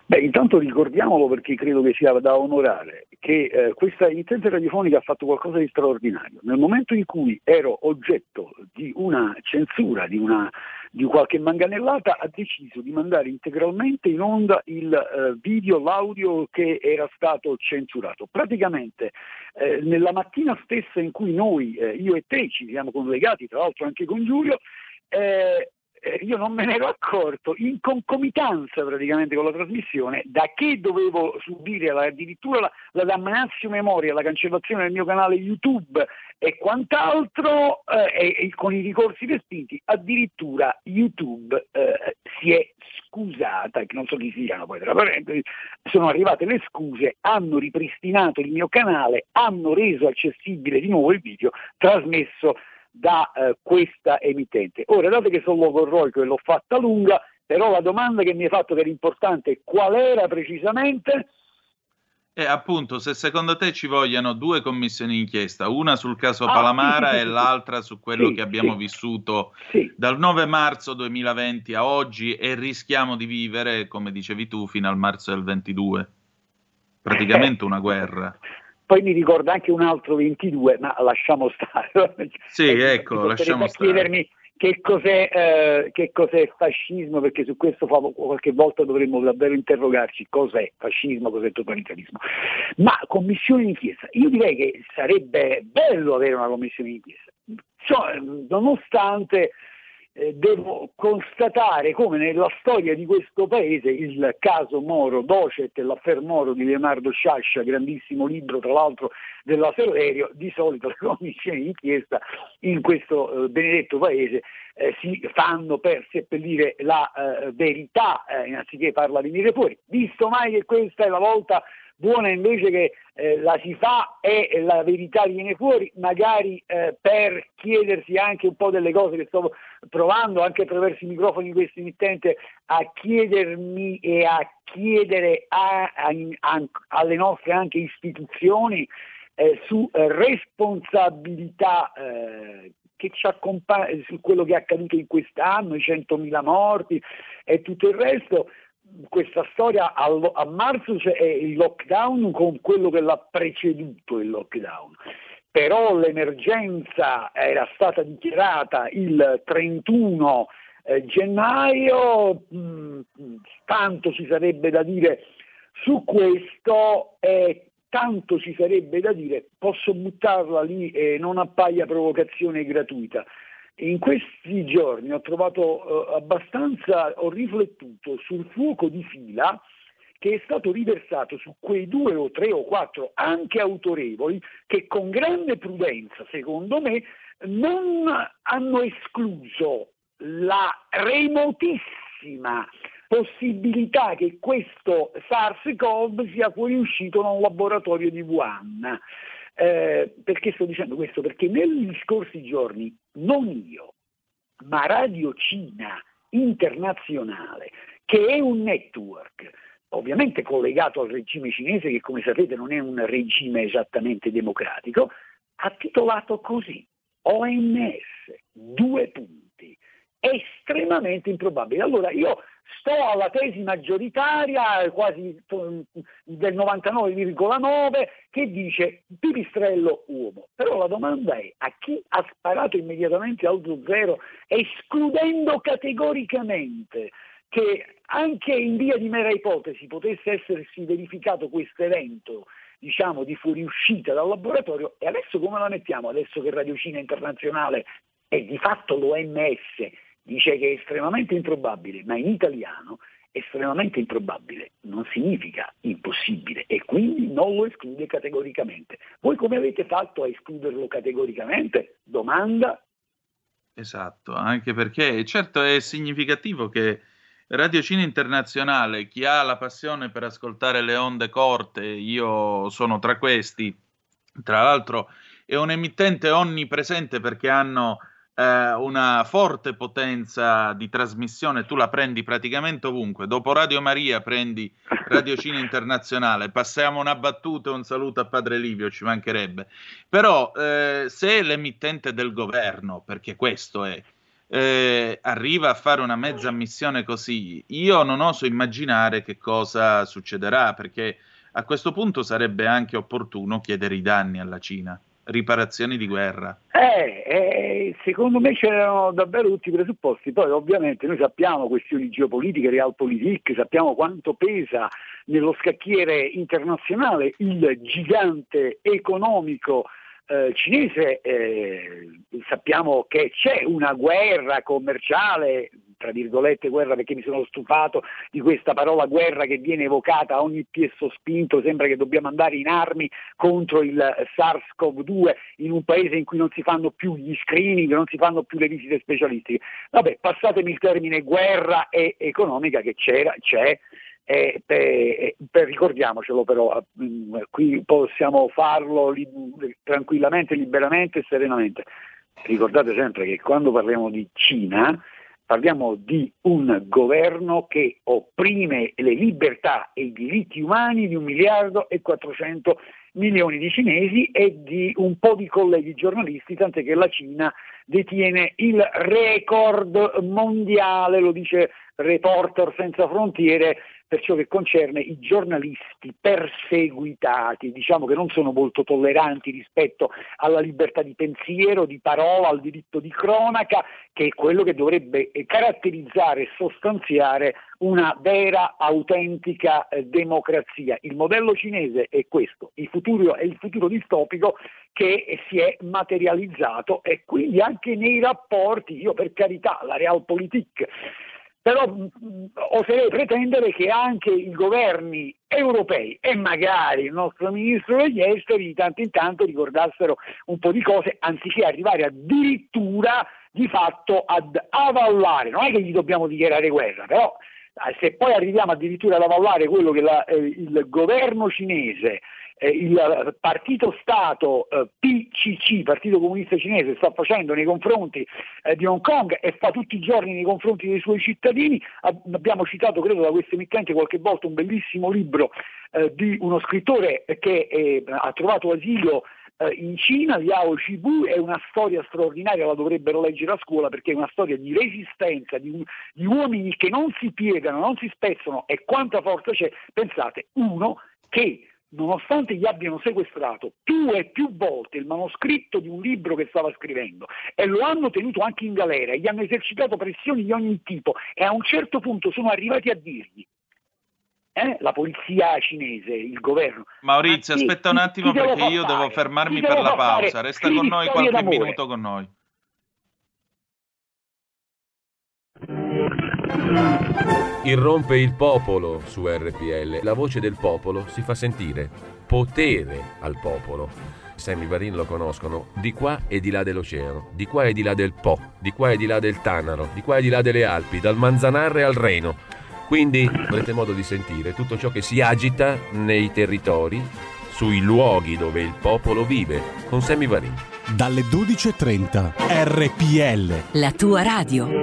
Beh, intanto ricordiamolo perché credo che sia da onorare che eh, questa emittente radiofonica ha fatto qualcosa di straordinario. Nel momento in cui ero oggetto di una censura, di, una, di qualche manganellata, ha deciso di mandare integralmente in onda il eh, video, l'audio che era stato censurato. Praticamente eh, nella mattina stessa in cui noi, eh, io e te, ci siamo collegati, tra l'altro anche con Giulio, eh, eh, io non me ne ero accorto, in concomitanza praticamente con la trasmissione, da che dovevo subire la, addirittura la, la damnatio memoria, la cancellazione del mio canale YouTube e quant'altro, eh, e, e, con i ricorsi respinti, addirittura YouTube eh, si è scusata, che non so chi siano poi tra parentesi, sono arrivate le scuse, hanno ripristinato il mio canale, hanno reso accessibile di nuovo il video, trasmesso da eh, questa emittente. Ora, dato che sono logorroico e l'ho fatta lunga, però la domanda che mi hai fatto che era importante, qual era precisamente? E appunto, se secondo te ci vogliano due commissioni d'inchiesta, una sul caso ah, Palamara sì, sì, e sì, l'altra su quello che abbiamo vissuto dal 9 marzo 2020 a oggi e rischiamo di vivere, come dicevi tu, fino al marzo del 22. Praticamente una guerra. Poi mi ricorda anche un altro 22, ma lasciamo stare. (laughs) Sì, ecco, lasciamo stare. chiedermi che cos'è, eh, che cos'è, fascismo, perché su questo qualche volta dovremmo davvero interrogarci cos'è fascismo, cos'è totalitarismo. Ma commissione d'inchiesta, io direi che sarebbe bello avere una commissione d'inchiesta, cioè, nonostante eh, devo constatare come nella storia di questo paese il caso Moro, Docet e l'affair Moro di Leonardo Sciascia, grandissimo libro tra l'altro della Saverio, di solito (laughs) le commissioni d'inchiesta in questo eh, benedetto paese eh, si fanno per seppellire la eh, verità, eh, anziché farla venire fuori. Visto mai che questa è la volta buona invece che eh, la si fa e la verità viene fuori, magari eh, per chiedersi anche un po' delle cose che sto provando anche attraverso i microfoni di questo emittente a chiedermi e a chiedere a, a, a, alle nostre anche istituzioni eh, su responsabilità eh, che ci accompagna su quello che è accaduto in quest'anno, i 100.000 morti e tutto il resto, questa storia a, marzo c'è il lockdown con quello che l'ha preceduto il lockdown. Però l'emergenza era stata dichiarata il 31 eh, gennaio, mh, tanto ci sarebbe da dire su questo e tanto ci sarebbe da dire, posso buttarla lì e non appaia provocazione gratuita. In questi giorni ho trovato eh, abbastanza, ho riflettuto sul fuoco di fila che è stato riversato su quei due o tre o quattro anche autorevoli che con grande prudenza, secondo me, non hanno escluso la remotissima possibilità che questo SARS-CoV sia fuoriuscito da un laboratorio di Wuhan. Eh, perché sto dicendo questo? Perché negli scorsi giorni non io, ma Radio Cina Internazionale, che è un network ovviamente collegato al regime cinese, che come sapete non è un regime esattamente democratico, ha titolato così OMS, due punti, estremamente improbabile. Allora io sto alla tesi maggioritaria, quasi del 99,9, che dice pipistrello uomo. Però la domanda è a chi ha sparato immediatamente alto zero, escludendo categoricamente che anche in via di mera ipotesi potesse essersi verificato questo evento diciamo, di fuoriuscita dal laboratorio e adesso come la mettiamo? Adesso che Radio Cina Internazionale è di fatto l'OMS dice che è estremamente improbabile, ma in italiano estremamente improbabile non significa impossibile e quindi non lo esclude categoricamente. Voi come avete fatto a escluderlo categoricamente? Domanda. Esatto, anche perché certo è significativo che Radio Cine Internazionale, chi ha la passione per ascoltare le onde corte, io sono tra questi, tra l'altro è un emittente onnipresente perché hanno eh, una forte potenza di trasmissione, tu la prendi praticamente ovunque. Dopo Radio Maria prendi Radio Cine Internazionale, passiamo una battuta e un saluto a Padre Livio, ci mancherebbe. Però eh, se l'emittente del governo, perché questo è, eh, arriva a fare una mezza missione così, io non oso immaginare che cosa succederà, perché a questo punto sarebbe anche opportuno chiedere i danni alla Cina riparazioni di guerra. Eh, eh, secondo me c'erano davvero tutti i presupposti, poi ovviamente noi sappiamo questioni geopolitiche, realpolitik, sappiamo quanto pesa nello scacchiere internazionale il gigante economico eh, cinese, eh, sappiamo che c'è una guerra commerciale, tra virgolette guerra perché mi sono stufato di questa parola guerra che viene evocata a ogni piesso spinto, sembra che dobbiamo andare in armi contro il SARS-CoV-2 in un paese in cui non si fanno più gli screening, non si fanno più le visite specialistiche. Vabbè, passatemi il termine guerra e economica che c'era, c'è, eh, per, per, ricordiamocelo però, mm, qui possiamo farlo li, tranquillamente, liberamente e serenamente. Ricordate sempre che quando parliamo di Cina parliamo di un governo che opprime le libertà e i diritti umani di un miliardo e 400 milioni di cinesi e di un po' di colleghi giornalisti, tant'è che la Cina detiene il record mondiale, lo dice Reporter Senza Frontiere, per ciò che concerne i giornalisti perseguitati, diciamo che non sono molto tolleranti rispetto alla libertà di pensiero, di parola, al diritto di cronaca, che è quello che dovrebbe caratterizzare e sostanziare una vera, autentica eh, democrazia. Il modello cinese è questo, il futuro è il futuro distopico che si è materializzato e quindi anche nei rapporti, io per carità, la realpolitik però mh, oserei pretendere che anche i governi europei e magari il nostro ministro degli esteri di tanto in tanto ricordassero un po' di cose anziché arrivare addirittura di fatto ad avallare, non è che gli dobbiamo dichiarare guerra, però eh, se poi arriviamo addirittura ad avallare quello che la, eh, il governo cinese eh, il partito Stato eh, PCC, Partito Comunista Cinese, sta facendo nei confronti eh, di Hong Kong e fa tutti i giorni nei confronti dei suoi cittadini. Abbiamo citato, credo, da questo emittente qualche volta un bellissimo libro eh, di uno scrittore che eh, ha trovato asilo eh, in Cina, Liao Shibu, è una storia straordinaria, la dovrebbero leggere a scuola perché è una storia di resistenza, di, di uomini che non si piegano, non si spezzano e quanta forza c'è. Pensate, uno che nonostante gli abbiano sequestrato più e più volte il manoscritto di un libro che stava scrivendo e lo hanno tenuto anche in galera e gli hanno esercitato pressioni di ogni tipo e a un certo punto sono arrivati a dirgli eh, la polizia cinese, il governo. Maurizio, aspetta un attimo perché io fare? devo fermarmi per la pausa. Resta con noi qualche d'amore. minuto con noi. Irrompe il popolo su RPL. La voce del popolo si fa sentire. Potere al popolo. Sammy Varin lo conoscono di qua e di là dell'oceano, di qua e di là del Po, di qua e di là del Tanaro, di qua e di là delle Alpi, dal Manzanarre al Reno. Quindi avrete modo di sentire tutto ciò che si agita nei territori, sui luoghi dove il popolo vive, con Sammy Varin. Dalle 12.30 RPL. La tua radio.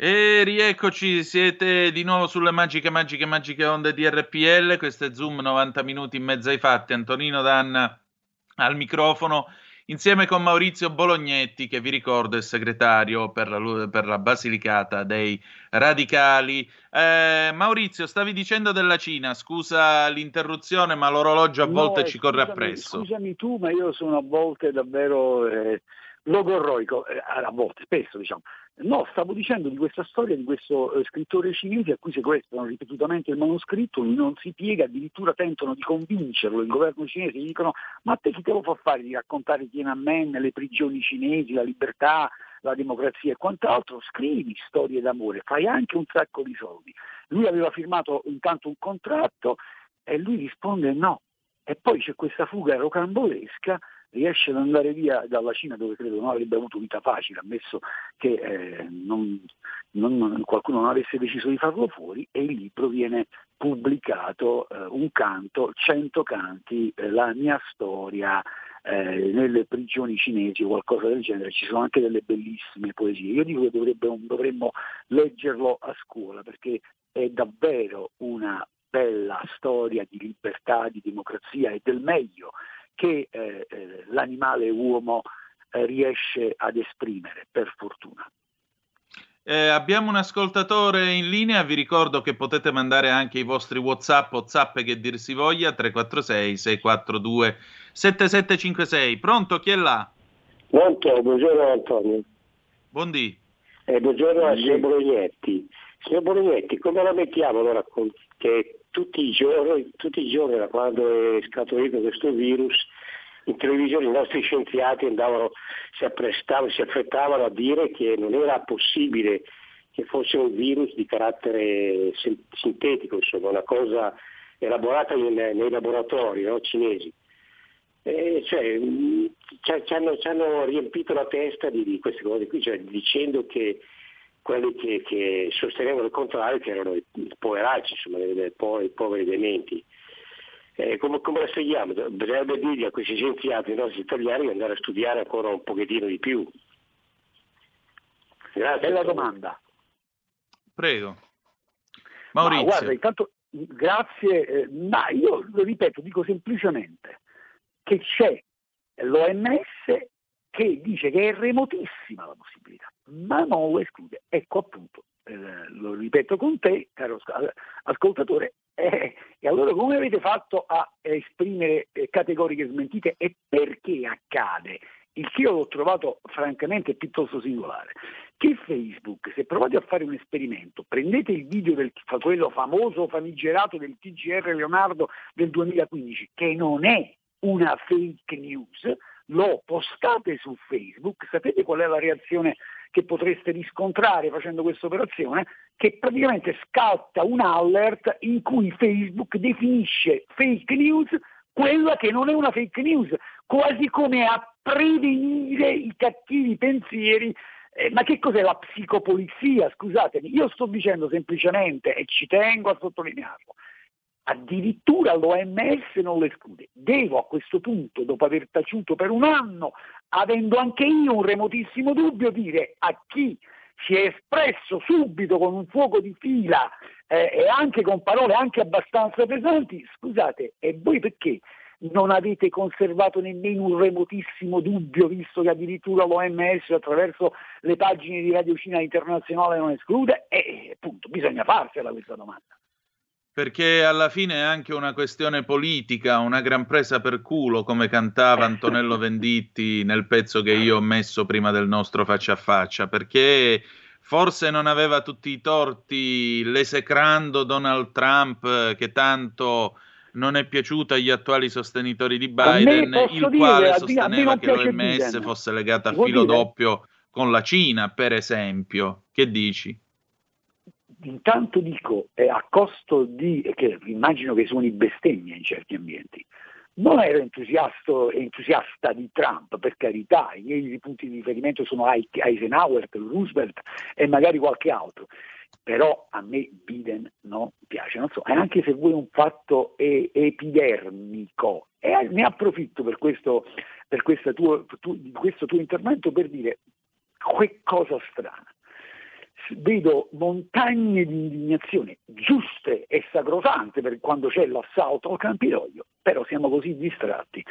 E rieccoci, siete di nuovo sulle magiche, magiche, magiche onde di RPL. Questo è Zoom 90 minuti in mezzo ai fatti. Antonino Danna al microfono insieme con Maurizio Bolognetti, che vi ricordo è segretario per la, per la Basilicata dei Radicali. Eh, Maurizio, stavi dicendo della Cina, scusa l'interruzione, ma l'orologio a volte no, ci corre appresso. Scusami tu, ma io sono a volte davvero eh, logorroico, eh, a volte, spesso diciamo. No, stavo dicendo di questa storia di questo eh, scrittore cinese a cui sequestrano ripetutamente il manoscritto, lui non si piega, addirittura tentano di convincerlo, il governo cinese gli dicono ma a te chi te lo fa fare di raccontare Tiananmen, le prigioni cinesi, la libertà, la democrazia e quant'altro, scrivi storie d'amore, fai anche un sacco di soldi. Lui aveva firmato intanto un contratto e lui risponde no. E poi c'è questa fuga rocambolesca riesce ad andare via dalla Cina dove credo non avrebbe avuto vita facile, ammesso che eh, non, non, qualcuno non avesse deciso di farlo fuori e il libro viene pubblicato eh, un canto, cento canti, eh, la mia storia eh, nelle prigioni cinesi o qualcosa del genere, ci sono anche delle bellissime poesie. Io dico che dovrebbe, dovremmo leggerlo a scuola perché è davvero una bella storia di libertà, di democrazia e del meglio che eh, eh, l'animale uomo eh, riesce ad esprimere, per fortuna. Eh, abbiamo un ascoltatore in linea, vi ricordo che potete mandare anche i vostri Whatsapp o zappe che dir si voglia, 346 642 7756. Pronto, chi è là? Pronto, buongiorno Antonio. Buondì. Eh, buongiorno a signor Bolognetti. Signor Bolognetti, come la mettiamo allora con che tutti i giorni, tutti i giorni da quando è scaturito questo virus, in televisione i nostri scienziati andavano, si si affrettavano a dire che non era possibile che fosse un virus di carattere sin- sintetico, insomma, una cosa elaborata in, nei laboratori no, cinesi. Cioè, hanno, ci, hanno, riempito la testa di, di queste cose qui, cioè, dicendo che quelli che, che, sostenevano il contrario che erano i poveracci, insomma, i poveri dementi. Eh, come, come, la seguiamo? Bisognerebbe dirgli a questi scienziati, i nostri italiani, di andare a studiare ancora un pochettino di più. Grazie. Bella domanda. Prego. Maurizio. Ma guarda, intanto grazie, eh, ma io lo ripeto, dico semplicemente che c'è l'OMS che dice che è remotissima la possibilità, ma non lo esclude. Ecco appunto, eh, lo ripeto con te, caro ascoltatore, eh, e allora come avete fatto a esprimere eh, categoriche smentite e perché accade? Il che io l'ho trovato francamente piuttosto singolare. Che Facebook, se provate a fare un esperimento, prendete il video del quello famoso famigerato del TGR Leonardo del 2015, che non è una fake news, lo postate su Facebook, sapete qual è la reazione che potreste riscontrare facendo questa operazione? Che praticamente scatta un alert in cui Facebook definisce fake news quella che non è una fake news, quasi come a prevenire i cattivi pensieri. Eh, ma che cos'è la psicopolizia? Scusatemi, io sto dicendo semplicemente, e ci tengo a sottolinearlo, addirittura l'OMS non lo esclude. Devo a questo punto, dopo aver taciuto per un anno, avendo anche io un remotissimo dubbio, dire a chi si è espresso subito con un fuoco di fila eh, e anche con parole anche abbastanza pesanti, scusate, e voi perché non avete conservato nemmeno un remotissimo dubbio, visto che addirittura l'OMS attraverso le pagine di Radio Cina Internazionale non esclude? E appunto bisogna farsela questa domanda perché alla fine è anche una questione politica, una gran presa per culo, come cantava Antonello (laughs) Venditti nel pezzo che io ho messo prima del nostro faccia a faccia, perché forse non aveva tutti i torti l'esecrando Donald Trump che tanto non è piaciuto agli attuali sostenitori di Biden, il dire, quale sosteneva che l'OMS Biden. fosse legata a filo dire? doppio con la Cina, per esempio. Che dici? Intanto dico eh, a costo di, che immagino che suoni bestemmia in certi ambienti, non ero entusiasta di Trump, per carità, i miei punti di riferimento sono Eisenhower, Roosevelt e magari qualche altro, però a me Biden non piace, non so, e anche se vuoi un fatto epidermico, e ne approfitto per questo, per tuo, tu, questo tuo intervento per dire che cosa strana vedo montagne di indignazione giuste e sacrosante per quando c'è l'assalto al Campidoglio, però siamo così distratti,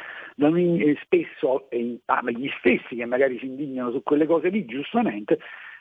spesso eh, ah, gli stessi che magari si indignano su quelle cose lì, giustamente,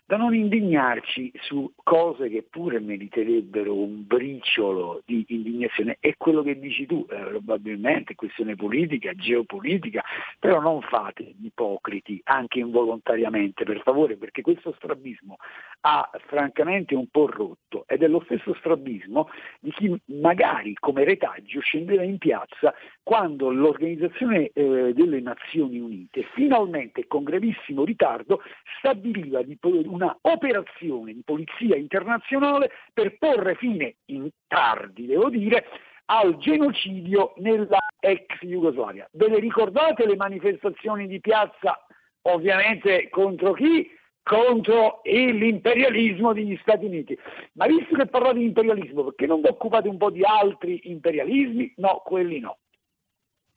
da non indignarci su cose che pure meriterebbero un briciolo di indignazione. È quello che dici tu, eh, probabilmente questione politica, geopolitica, però non fate ipocriti anche involontariamente, per favore, perché questo strabismo ha francamente un po' rotto ed è lo stesso strabismo di chi magari come retaggio scendeva in piazza quando l'Organizzazione eh, delle Nazioni Unite finalmente con gravissimo ritardo stabiliva di una operazione di polizia internazionale per porre fine, in tardi devo dire, al genocidio nella ex Jugoslavia. Ve le ricordate le manifestazioni di piazza, ovviamente contro chi? Contro l'imperialismo degli Stati Uniti. Ma visto che parlate di imperialismo, perché non vi occupate un po' di altri imperialismi? No, quelli no.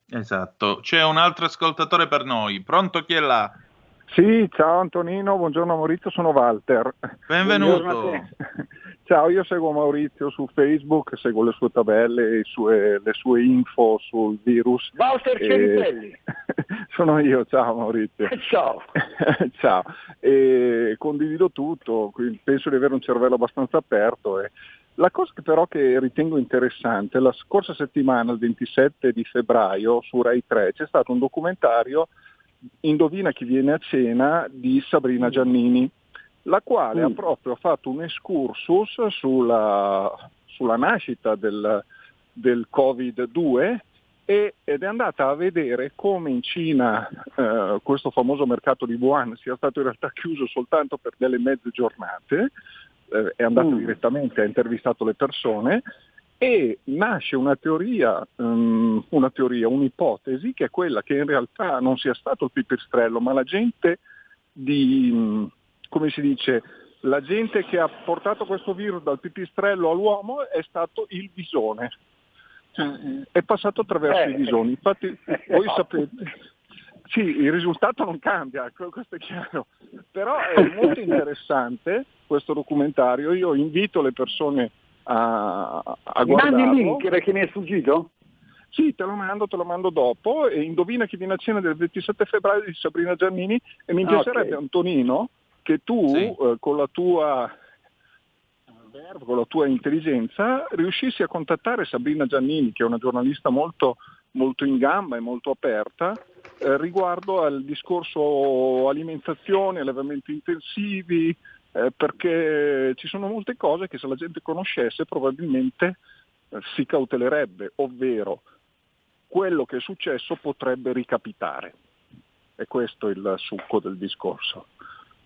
Esatto. C'è un altro ascoltatore per noi. Pronto chi è là? Sì, ciao Antonino, buongiorno Maurizio, sono Walter. Benvenuto. Ciao, io seguo Maurizio su Facebook, seguo le sue tabelle, sue, le sue info sul virus. Walter Ceritelli. (laughs) sono io, ciao Maurizio. Ciao. (laughs) ciao. E condivido tutto, penso di avere un cervello abbastanza aperto. E la cosa che però che ritengo interessante, la scorsa settimana, il 27 di febbraio, su Rai 3, c'è stato un documentario Indovina chi viene a cena di Sabrina mm. Giannini, la quale mm. ha proprio fatto un excursus sulla, sulla nascita del, del Covid-2 e, ed è andata a vedere come in Cina eh, questo famoso mercato di Wuhan sia stato in realtà chiuso soltanto per delle mezze giornate, eh, è andato Mm. direttamente, ha intervistato le persone e nasce una teoria, um, una teoria, un'ipotesi che è quella che in realtà non sia stato il pipistrello, ma la gente di, come si dice, la gente che ha portato questo virus dal pipistrello all'uomo è stato il visone. Cioè, è passato attraverso Eh. i visoni. Infatti (laughs) voi sapete, sì, il risultato non cambia, que- questo è chiaro, però è (laughs) molto interessante questo documentario. Io invito le persone a, a Mi mandi il guardarlo. link perché mi è sfuggito? Sì, te lo mando, te lo mando dopo. E indovina chi viene a cena del 27 febbraio di Sabrina Giannini e mi Ah, piacerebbe, ok. Antonino, che tu Sì. eh, con la tua con la tua intelligenza riuscissi a contattare Sabrina Giannini, che è una giornalista molto, molto in gamba e molto aperta, eh, riguardo al discorso alimentazione, allevamenti intensivi, eh, perché ci sono molte cose che se la gente conoscesse probabilmente eh, si cautelerebbe, ovvero quello che è successo potrebbe ricapitare. E questo è il succo del discorso.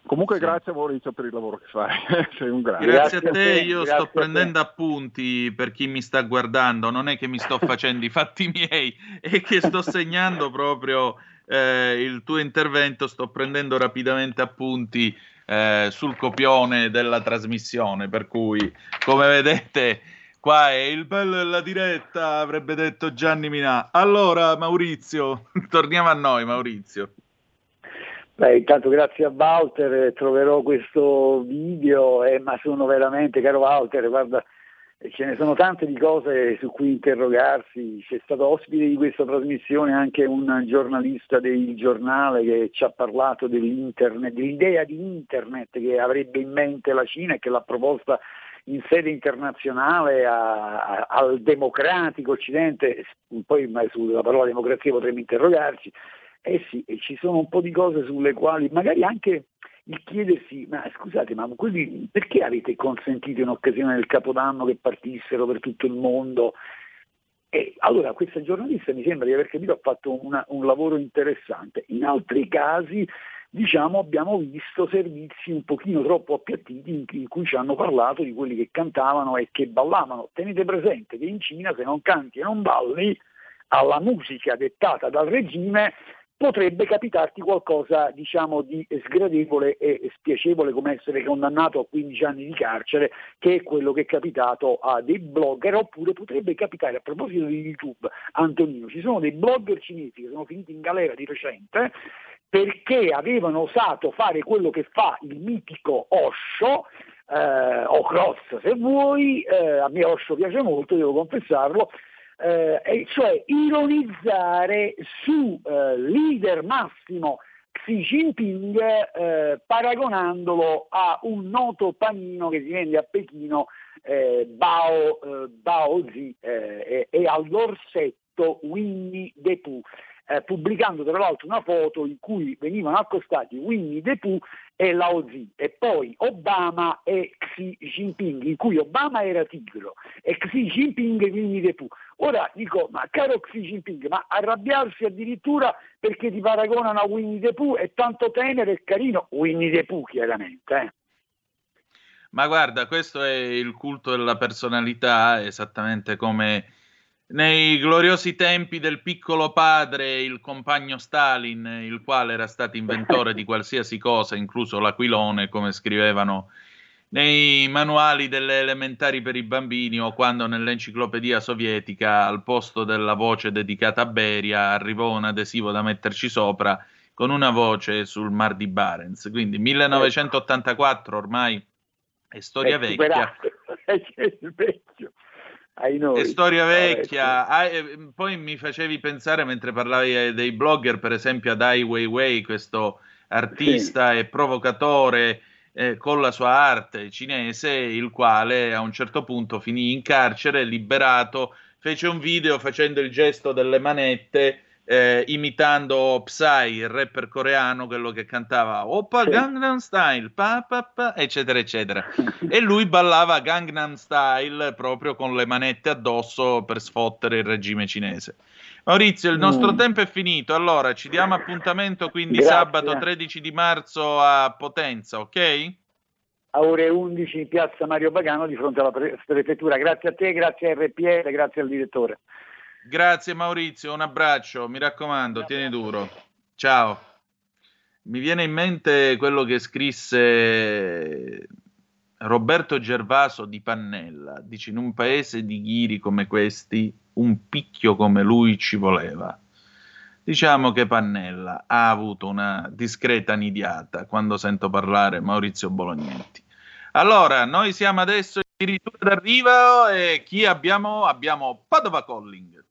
Comunque grazie a Maurizio per il lavoro che fai, (laughs) sei un grande. Grazie, a te, io sto prendendo appunti per chi mi sta guardando, non è che mi sto facendo i fatti miei, è che sto segnando proprio eh, il tuo intervento, sto prendendo rapidamente appunti eh, sul copione della trasmissione, per cui come vedete qua è il bello della diretta, avrebbe detto Gianni Minà. Allora Maurizio, (laughs) torniamo a noi Maurizio. Beh, intanto grazie a Walter, eh, troverò questo video, eh, ma sono veramente, caro Walter, guarda, ce ne sono tante di cose su cui interrogarsi. C'è stato ospite di questa trasmissione anche un giornalista del giornale che ci ha parlato dell'internet, dell'idea di internet che avrebbe in mente la Cina e che l'ha proposta in sede internazionale a- a- al democratico occidente, poi sulla parola democrazia potremmo interrogarci, eh sì, ci sono un po' di cose sulle quali magari anche il chiedersi, ma scusate, ma quelli perché avete consentito in occasione del Capodanno che partissero per tutto il mondo? E allora questa giornalista mi sembra di aver capito ha fatto una- un lavoro interessante. In altri casi diciamo, abbiamo visto servizi un pochino troppo appiattiti in, in cui ci hanno parlato di quelli che cantavano e che ballavano. Tenete presente che in Cina se non canti e non balli alla musica dettata dal regime potrebbe capitarti qualcosa diciamo di sgradevole e spiacevole come essere condannato a 15 anni di carcere che è quello che è capitato a dei blogger oppure potrebbe capitare a proposito di YouTube Antonino ci sono dei blogger cinesi che sono finiti in galera di recente perché avevano osato fare quello che fa il mitico Osho eh, o Cross se vuoi, eh, a me Osho piace molto, devo confessarlo, eh, cioè ironizzare su eh, leader massimo Xi Jinping eh, paragonandolo a un noto panino che si vende a Pechino eh, Bao, eh, Bao Zi eh, e, e all'orsetto Winnie the Pooh eh, pubblicando tra l'altro una foto in cui venivano accostati Winnie the Pooh e Lao Zi e poi Obama e Xi Jinping in cui Obama era tigro e Xi Jinping Winnie the Pooh. Ora dico ma caro Xi Jinping ma arrabbiarsi addirittura perché ti paragonano a Winnie the Pooh è tanto tenero e carino. Winnie the Pooh chiaramente eh. Ma guarda, questo è il culto della personalità, esattamente come nei gloriosi tempi del piccolo padre, il compagno Stalin, il quale era stato inventore di qualsiasi cosa, incluso l'aquilone, come scrivevano nei manuali delle elementari per i bambini o quando nell'enciclopedia sovietica al posto della voce dedicata a Beria arrivò un adesivo da metterci sopra con una voce sul mar di Barents. Quindi 1984 ormai è storia È vecchia. (laughs) È vecchio. Ai noi. È storia Vabbè, vecchia. Ah, eh, poi mi facevi pensare mentre parlavi eh, dei blogger, per esempio, ad Ai Weiwei, questo artista e provocatore eh, con la sua arte cinese, il quale a un certo punto finì in carcere, liberato, fece un video facendo il gesto delle manette eh, imitando Psy, il rapper coreano, quello che cantava Oppa Gangnam Style, pa, pa, pa, eccetera, eccetera. (laughs) e lui ballava Gangnam Style proprio con le manette addosso per sfottere il regime cinese. Maurizio, il nostro mm. tempo è finito, allora ci diamo appuntamento quindi Grazie. sabato 13 di marzo a Potenza, ok? A ore 11 in piazza Mario Pagano di fronte alla pre- prefettura. Grazie a te, grazie a RPL, grazie al direttore. Grazie Maurizio, un abbraccio, mi raccomando, tieni duro. Ciao. Mi viene in mente quello che scrisse Roberto Gervaso di Pannella. Dice: In un paese di ghiri come questi, un picchio come lui ci voleva. Diciamo che Pannella ha avuto una discreta nidiata quando sento parlare Maurizio Bolognetti. Allora, noi siamo adesso addirittura d'arrivo e chi abbiamo? Abbiamo Padova Calling.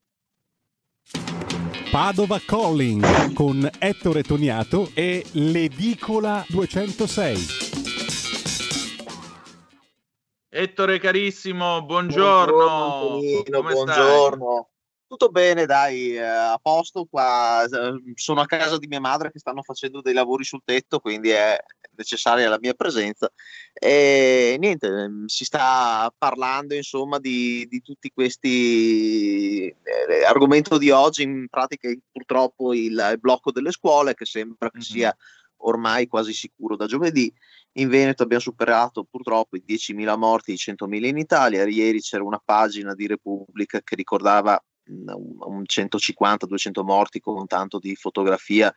Padova Calling con Ettore Toniato e l'Edicola 206. Ettore carissimo, buongiorno. Buongiorno, Come buongiorno. Stai? Tutto bene, dai, eh, a posto qua. Sono a casa di mia madre che stanno facendo dei lavori sul tetto, quindi è necessaria la mia presenza. E niente, mm, si sta parlando insomma di, di tutti questi eh, argomenti di oggi. In pratica, purtroppo, il, il, blocco delle scuole, che sembra che mm-hmm. sia ormai quasi sicuro da giovedì. In Veneto abbiamo superato purtroppo i 10.000 morti, i 100.000 in Italia. Ieri c'era una pagina di Repubblica che ricordava un 150-200 morti con tanto di fotografia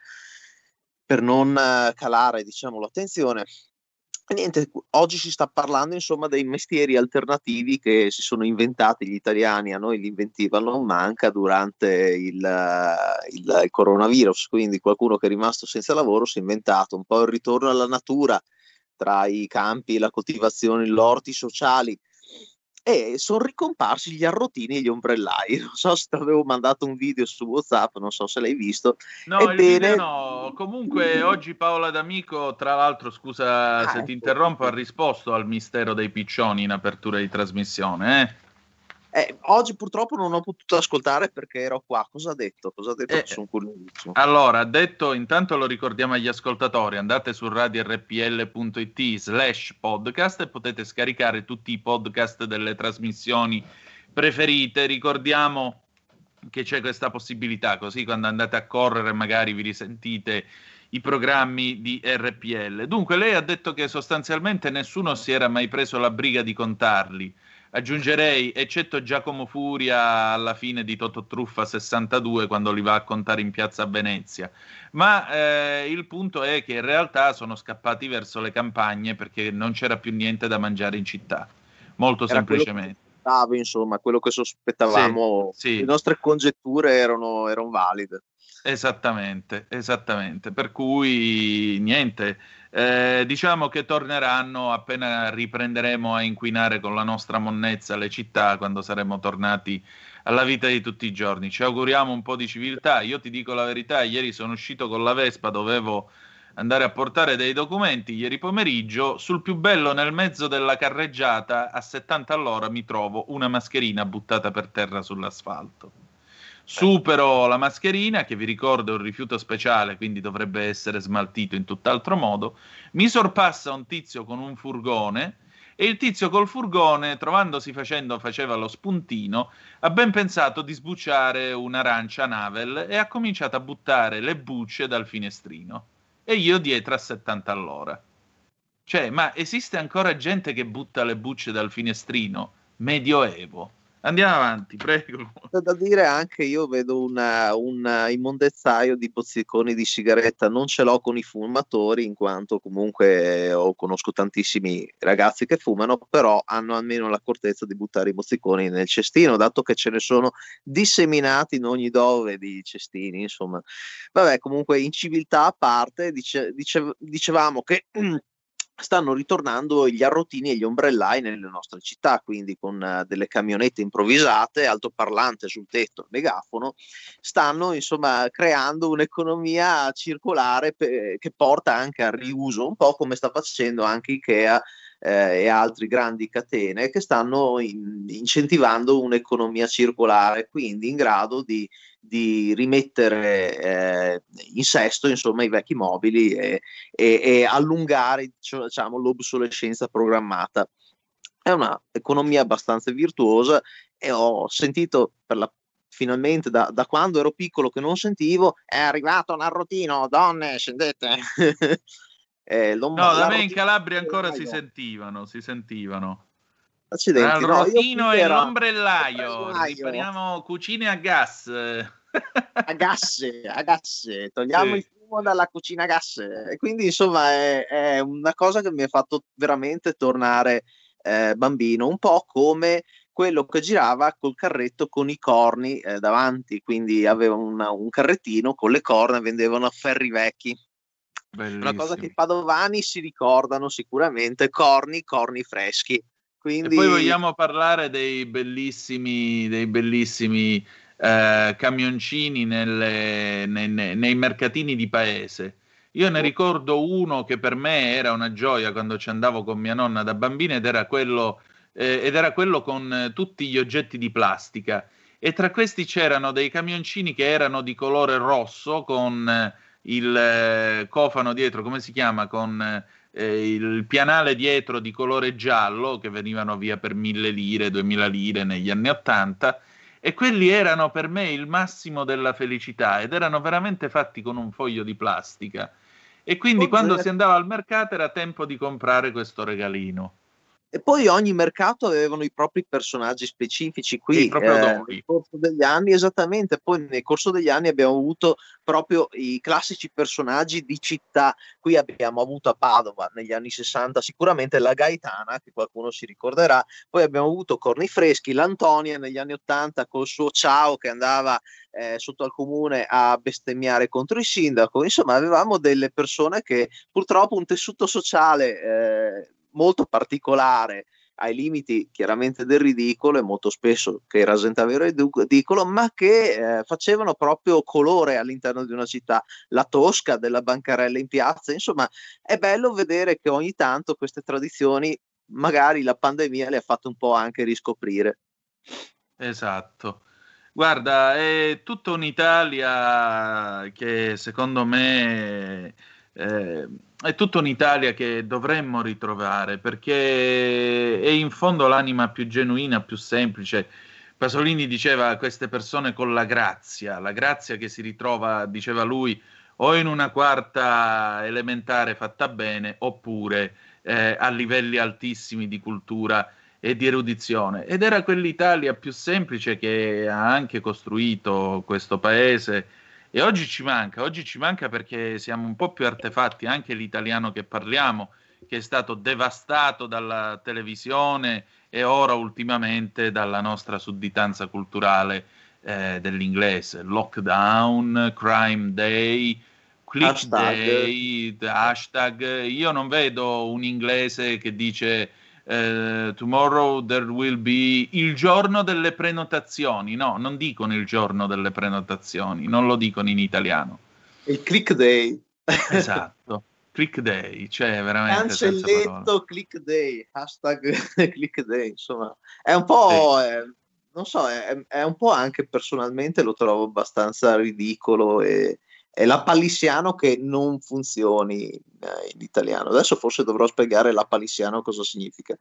per non eh, calare diciamo, l'attenzione. Niente, oggi si sta parlando insomma dei mestieri alternativi che si sono inventati gli italiani, a noi li inventivano, manca durante il, il, il coronavirus, quindi qualcuno che è rimasto senza lavoro si è inventato un po' il ritorno alla natura tra i campi, la coltivazione, gli orti sociali, e sono ricomparsi gli arrotini e gli ombrellai. (laughs) Non so se ti avevo mandato un video su WhatsApp, non so se l'hai visto. No, Ebbene... no. Comunque oggi Paola D'Amico, tra l'altro, scusa ah, se ecco. ti interrompo, ha risposto al mistero dei piccioni in apertura di trasmissione, eh? Eh, oggi purtroppo non ho potuto ascoltare perché ero qua. Cosa ha detto? Cosa ha detto? Eh, sono curiosissimo. Allora, ha detto, intanto lo ricordiamo agli ascoltatori, andate su radiorpl.it slash podcast e potete scaricare tutti i podcast delle trasmissioni preferite. Ricordiamo che c'è questa possibilità, così quando andate a correre magari vi risentite i programmi di RPL. Dunque, lei ha detto che sostanzialmente nessuno si era mai preso la briga di contarli aggiungerei, eccetto Giacomo Furia alla fine di Toto Truffa 62 quando li va a contare in piazza Venezia. Ma eh, il punto è che in realtà sono scappati verso le campagne perché non c'era più niente da mangiare in città. Molto Era semplicemente. Quello che insomma, quello che sospettavamo, Sì, sì. le nostre congetture erano, erano valide. Esattamente, esattamente. Per cui niente, eh, diciamo che torneranno appena riprenderemo a inquinare con la nostra monnezza le città quando saremo tornati alla vita di tutti i giorni. Ci auguriamo un po' di civiltà. Io ti dico la verità, ieri sono uscito con la Vespa, dovevo andare a portare dei documenti ieri pomeriggio, sul più bello nel mezzo della carreggiata a 70 all'ora mi trovo una mascherina buttata per terra sull'asfalto. Supero la mascherina, che vi ricordo è un rifiuto speciale, quindi dovrebbe essere smaltito in tutt'altro modo. Mi sorpassa un tizio con un furgone e il tizio col furgone, trovandosi facendo, faceva lo spuntino, ha ben pensato di sbucciare un'arancia Navel e ha cominciato a buttare le bucce dal finestrino. E io dietro a 70 all'ora. Cioè, ma esiste ancora gente che butta le bucce dal finestrino? Medioevo. Andiamo avanti, prego. Da dire anche io vedo un immondezzaio di bozziconi di sigaretta, non ce l'ho con i fumatori in quanto comunque ho, conosco tantissimi ragazzi che fumano, però hanno almeno l'accortezza di buttare i bozziconi nel cestino, dato che ce ne sono disseminati in ogni dove di cestini, insomma. Vabbè, comunque in civiltà a parte dice, dice, dicevamo che (clears throat) stanno ritornando gli arrotini e gli ombrellai nelle nostre città, quindi con uh, delle camionette improvvisate, altoparlante sul tetto, megafono, stanno insomma creando un'economia circolare pe- che porta anche al riuso, un po' come sta facendo anche Ikea eh, e altre grandi catene che stanno in, incentivando un'economia circolare, quindi in grado di, di rimettere eh, in sesto insomma, i vecchi mobili e, e, e allungare diciamo, l'obsolescenza programmata. È un'economia abbastanza virtuosa e ho sentito per la finalmente da, da, quando ero piccolo che non sentivo, è arrivato l'arrotino, donne, scendete. (laughs) eh, no, da me in Calabria ancora si sentivano, si sentivano. Accidenti, Arrotino no, e l'ombrellaio, ripariamo cucine a gas. a gas, a gas, togliamo sì. il fumo dalla cucina a gas. E quindi insomma è, è, una cosa che mi ha fatto veramente tornare eh, bambino, un po' come quello che girava col carretto con i corni eh, davanti, quindi aveva una, un carrettino con le corna vendevano ferri vecchi. Bellissimo. Una cosa che i padovani si ricordano sicuramente, corni, corni freschi. Quindi... E poi vogliamo parlare dei bellissimi, dei bellissimi eh, camioncini nelle, nei, nei mercatini di paese. Io ne ricordo uno che per me era una gioia quando ci andavo con mia nonna da bambina ed era quello eh, ed era quello con eh, tutti gli oggetti di plastica e tra questi c'erano dei camioncini che erano di colore rosso con eh, il eh, cofano dietro, come si chiama, con eh, il pianale dietro di colore giallo che venivano via per mille lire, duemila lire negli anni Ottanta e quelli erano per me il massimo della felicità ed erano veramente fatti con un foglio di plastica e quindi oh, quando si andava al mercato era tempo di comprare questo regalino. E poi ogni mercato avevano i propri personaggi specifici. Qui eh, nel corso degli anni, esattamente, poi nel corso degli anni abbiamo avuto proprio i classici personaggi di città. Qui abbiamo avuto a Padova negli anni 60 sicuramente la Gaetana, che qualcuno si ricorderà. Poi abbiamo avuto Corni Freschi, l'Antonia negli anni 80 col suo ciao che andava eh, sotto al comune a bestemmiare contro il sindaco. Insomma, avevamo delle persone che purtroppo un tessuto sociale eh, molto particolare ai limiti chiaramente del ridicolo e molto spesso che rasentava il ridicolo, ma che eh, facevano proprio colore all'interno di una città, la tosca della bancarella in piazza, insomma è bello vedere che ogni tanto queste tradizioni magari la pandemia le ha fatte un po' anche riscoprire. Esatto. Guarda, è tutta un'Italia che secondo me eh, è tutta un'Italia che dovremmo ritrovare perché è in fondo l'anima più genuina, più semplice. Pasolini diceva a queste persone con la grazia, la grazia che si ritrova, diceva lui, o in una quarta elementare fatta bene oppure eh, a livelli altissimi di cultura e di erudizione. Ed era quell'Italia più semplice che ha anche costruito questo paese e oggi ci manca, oggi ci manca perché siamo un po' più artefatti, anche l'italiano che parliamo, che è stato devastato dalla televisione e ora ultimamente dalla nostra sudditanza culturale eh, dell'inglese. Lockdown, crime day, click hashtag. day, hashtag. Io non vedo un inglese che dice Uh, tomorrow there will be il giorno delle prenotazioni. No, non dicono il giorno delle prenotazioni, non lo dicono in italiano. Il click day. esatto, click day, cioè veramente... Cancelletto click day, hashtag (laughs) click day, insomma, è un po'... Sì. Eh, non so, è, è, un po' anche personalmente lo trovo abbastanza ridicolo e è la palissiano che non funzioni eh, in italiano. Adesso forse dovrò spiegare la palissiano cosa significa.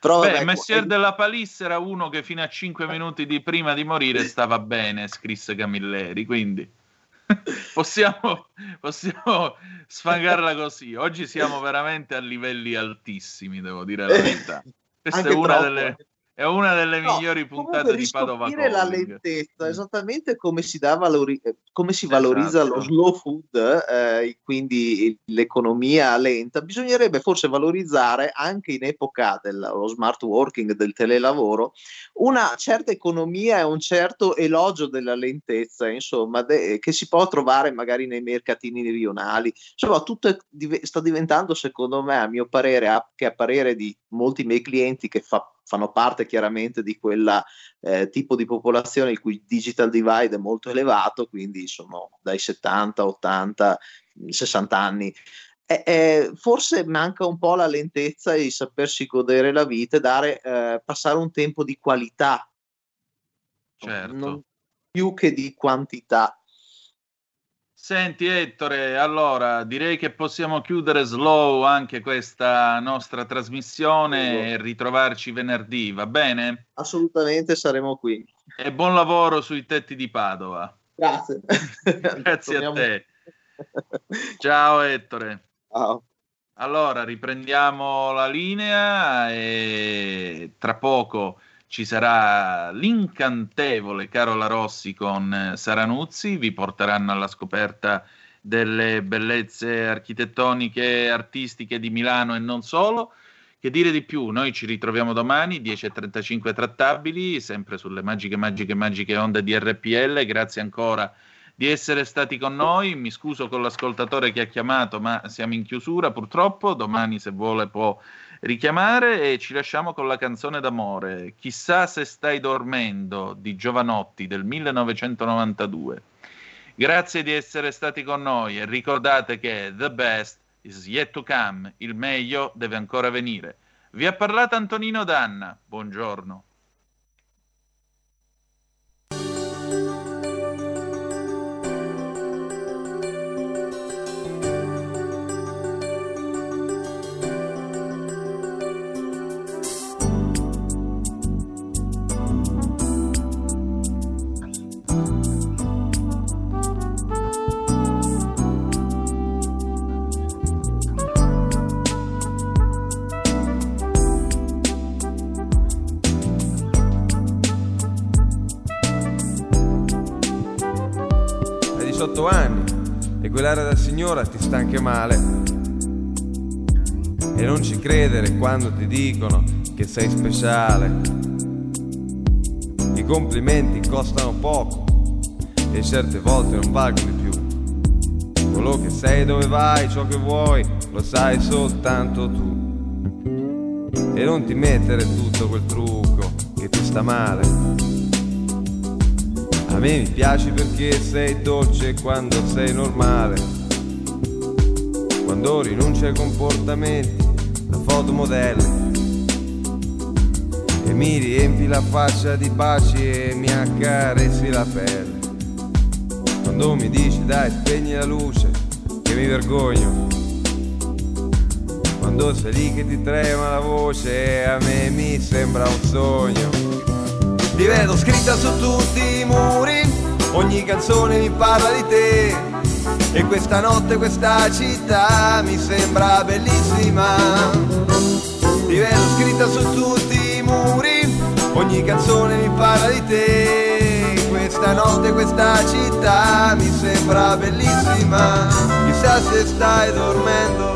Però, Beh, vabbè, Messier è... della Palisse era uno che fino a 5 minuti di prima di morire stava bene, scrisse Camilleri, quindi (laughs) possiamo, possiamo sfangarla così. Oggi siamo veramente a livelli altissimi, devo dire la verità. (laughs) Questa è una troppo. delle è una delle no, migliori puntate di Padova Calling. la lentezza, esattamente come si, valori- eh, come si valorizza esatto. lo slow food, eh, quindi l'economia lenta, bisognerebbe forse valorizzare anche in epoca dello smart working, del telelavoro, una certa economia e un certo elogio della lentezza, insomma, de- che si può trovare magari nei mercatini rionali. Insomma, tutto è, sta diventando, secondo me, a mio parere, a- che a parere di molti miei clienti che fa fanno parte chiaramente di quel eh, tipo di popolazione il cui digital divide è molto elevato, quindi sono dai 70, 80, 60 anni. eh, eh, forse manca un po' la lentezza e il sapersi godere la vita e dare, eh, passare un tempo di qualità, Certo. più che di quantità. Senti Ettore, allora direi che possiamo chiudere slow anche questa nostra trasmissione e ritrovarci venerdì, va bene? Assolutamente saremo qui. E buon lavoro sui tetti di Padova. Grazie. (laughs) Grazie a te. Ciao Ettore. Ciao. Allora, riprendiamo la linea e tra poco ci sarà l'incantevole Carola Rossi con eh, Saranuzzi, vi porteranno alla scoperta delle bellezze architettoniche artistiche di Milano e non solo. Che dire di più? Noi ci ritroviamo domani 10.35 trattabili, sempre sulle magiche, magiche, magiche onde di RPL. Grazie ancora di essere stati con noi. Mi scuso con l'ascoltatore che ha chiamato, ma siamo in chiusura purtroppo. Domani, se vuole, può richiamare e ci lasciamo con la canzone d'amore. Chissà se stai dormendo di Giovanotti del 1992. Grazie di essere stati con noi e ricordate che the best is yet to come, il meglio deve ancora venire. Vi ha parlato Antonino Danna. Buongiorno. Signora ti sta anche male. E non ci credere quando ti dicono che sei speciale. I complimenti costano poco e certe volte non valgono di più. Quello che sei, dove vai, ciò che vuoi, lo sai soltanto tu. E non ti mettere tutto quel trucco che ti sta male. A me mi piaci perché sei dolce quando sei normale. Quando rinunci ai comportamenti da fotomodelle. E mi riempi la faccia di baci e mi accarezzi la pelle. Quando mi dici dai spegni la luce, che mi vergogno. Quando sei lì che ti trema la voce, a me mi sembra un sogno. Ti vedo scritta su tutti i muri, ogni canzone mi parla di te. E questa notte questa città mi sembra bellissima. Ti vedo scritta su tutti i muri, ogni canzone mi parla di te. Questa notte questa città mi sembra bellissima. Chissà se stai dormendo.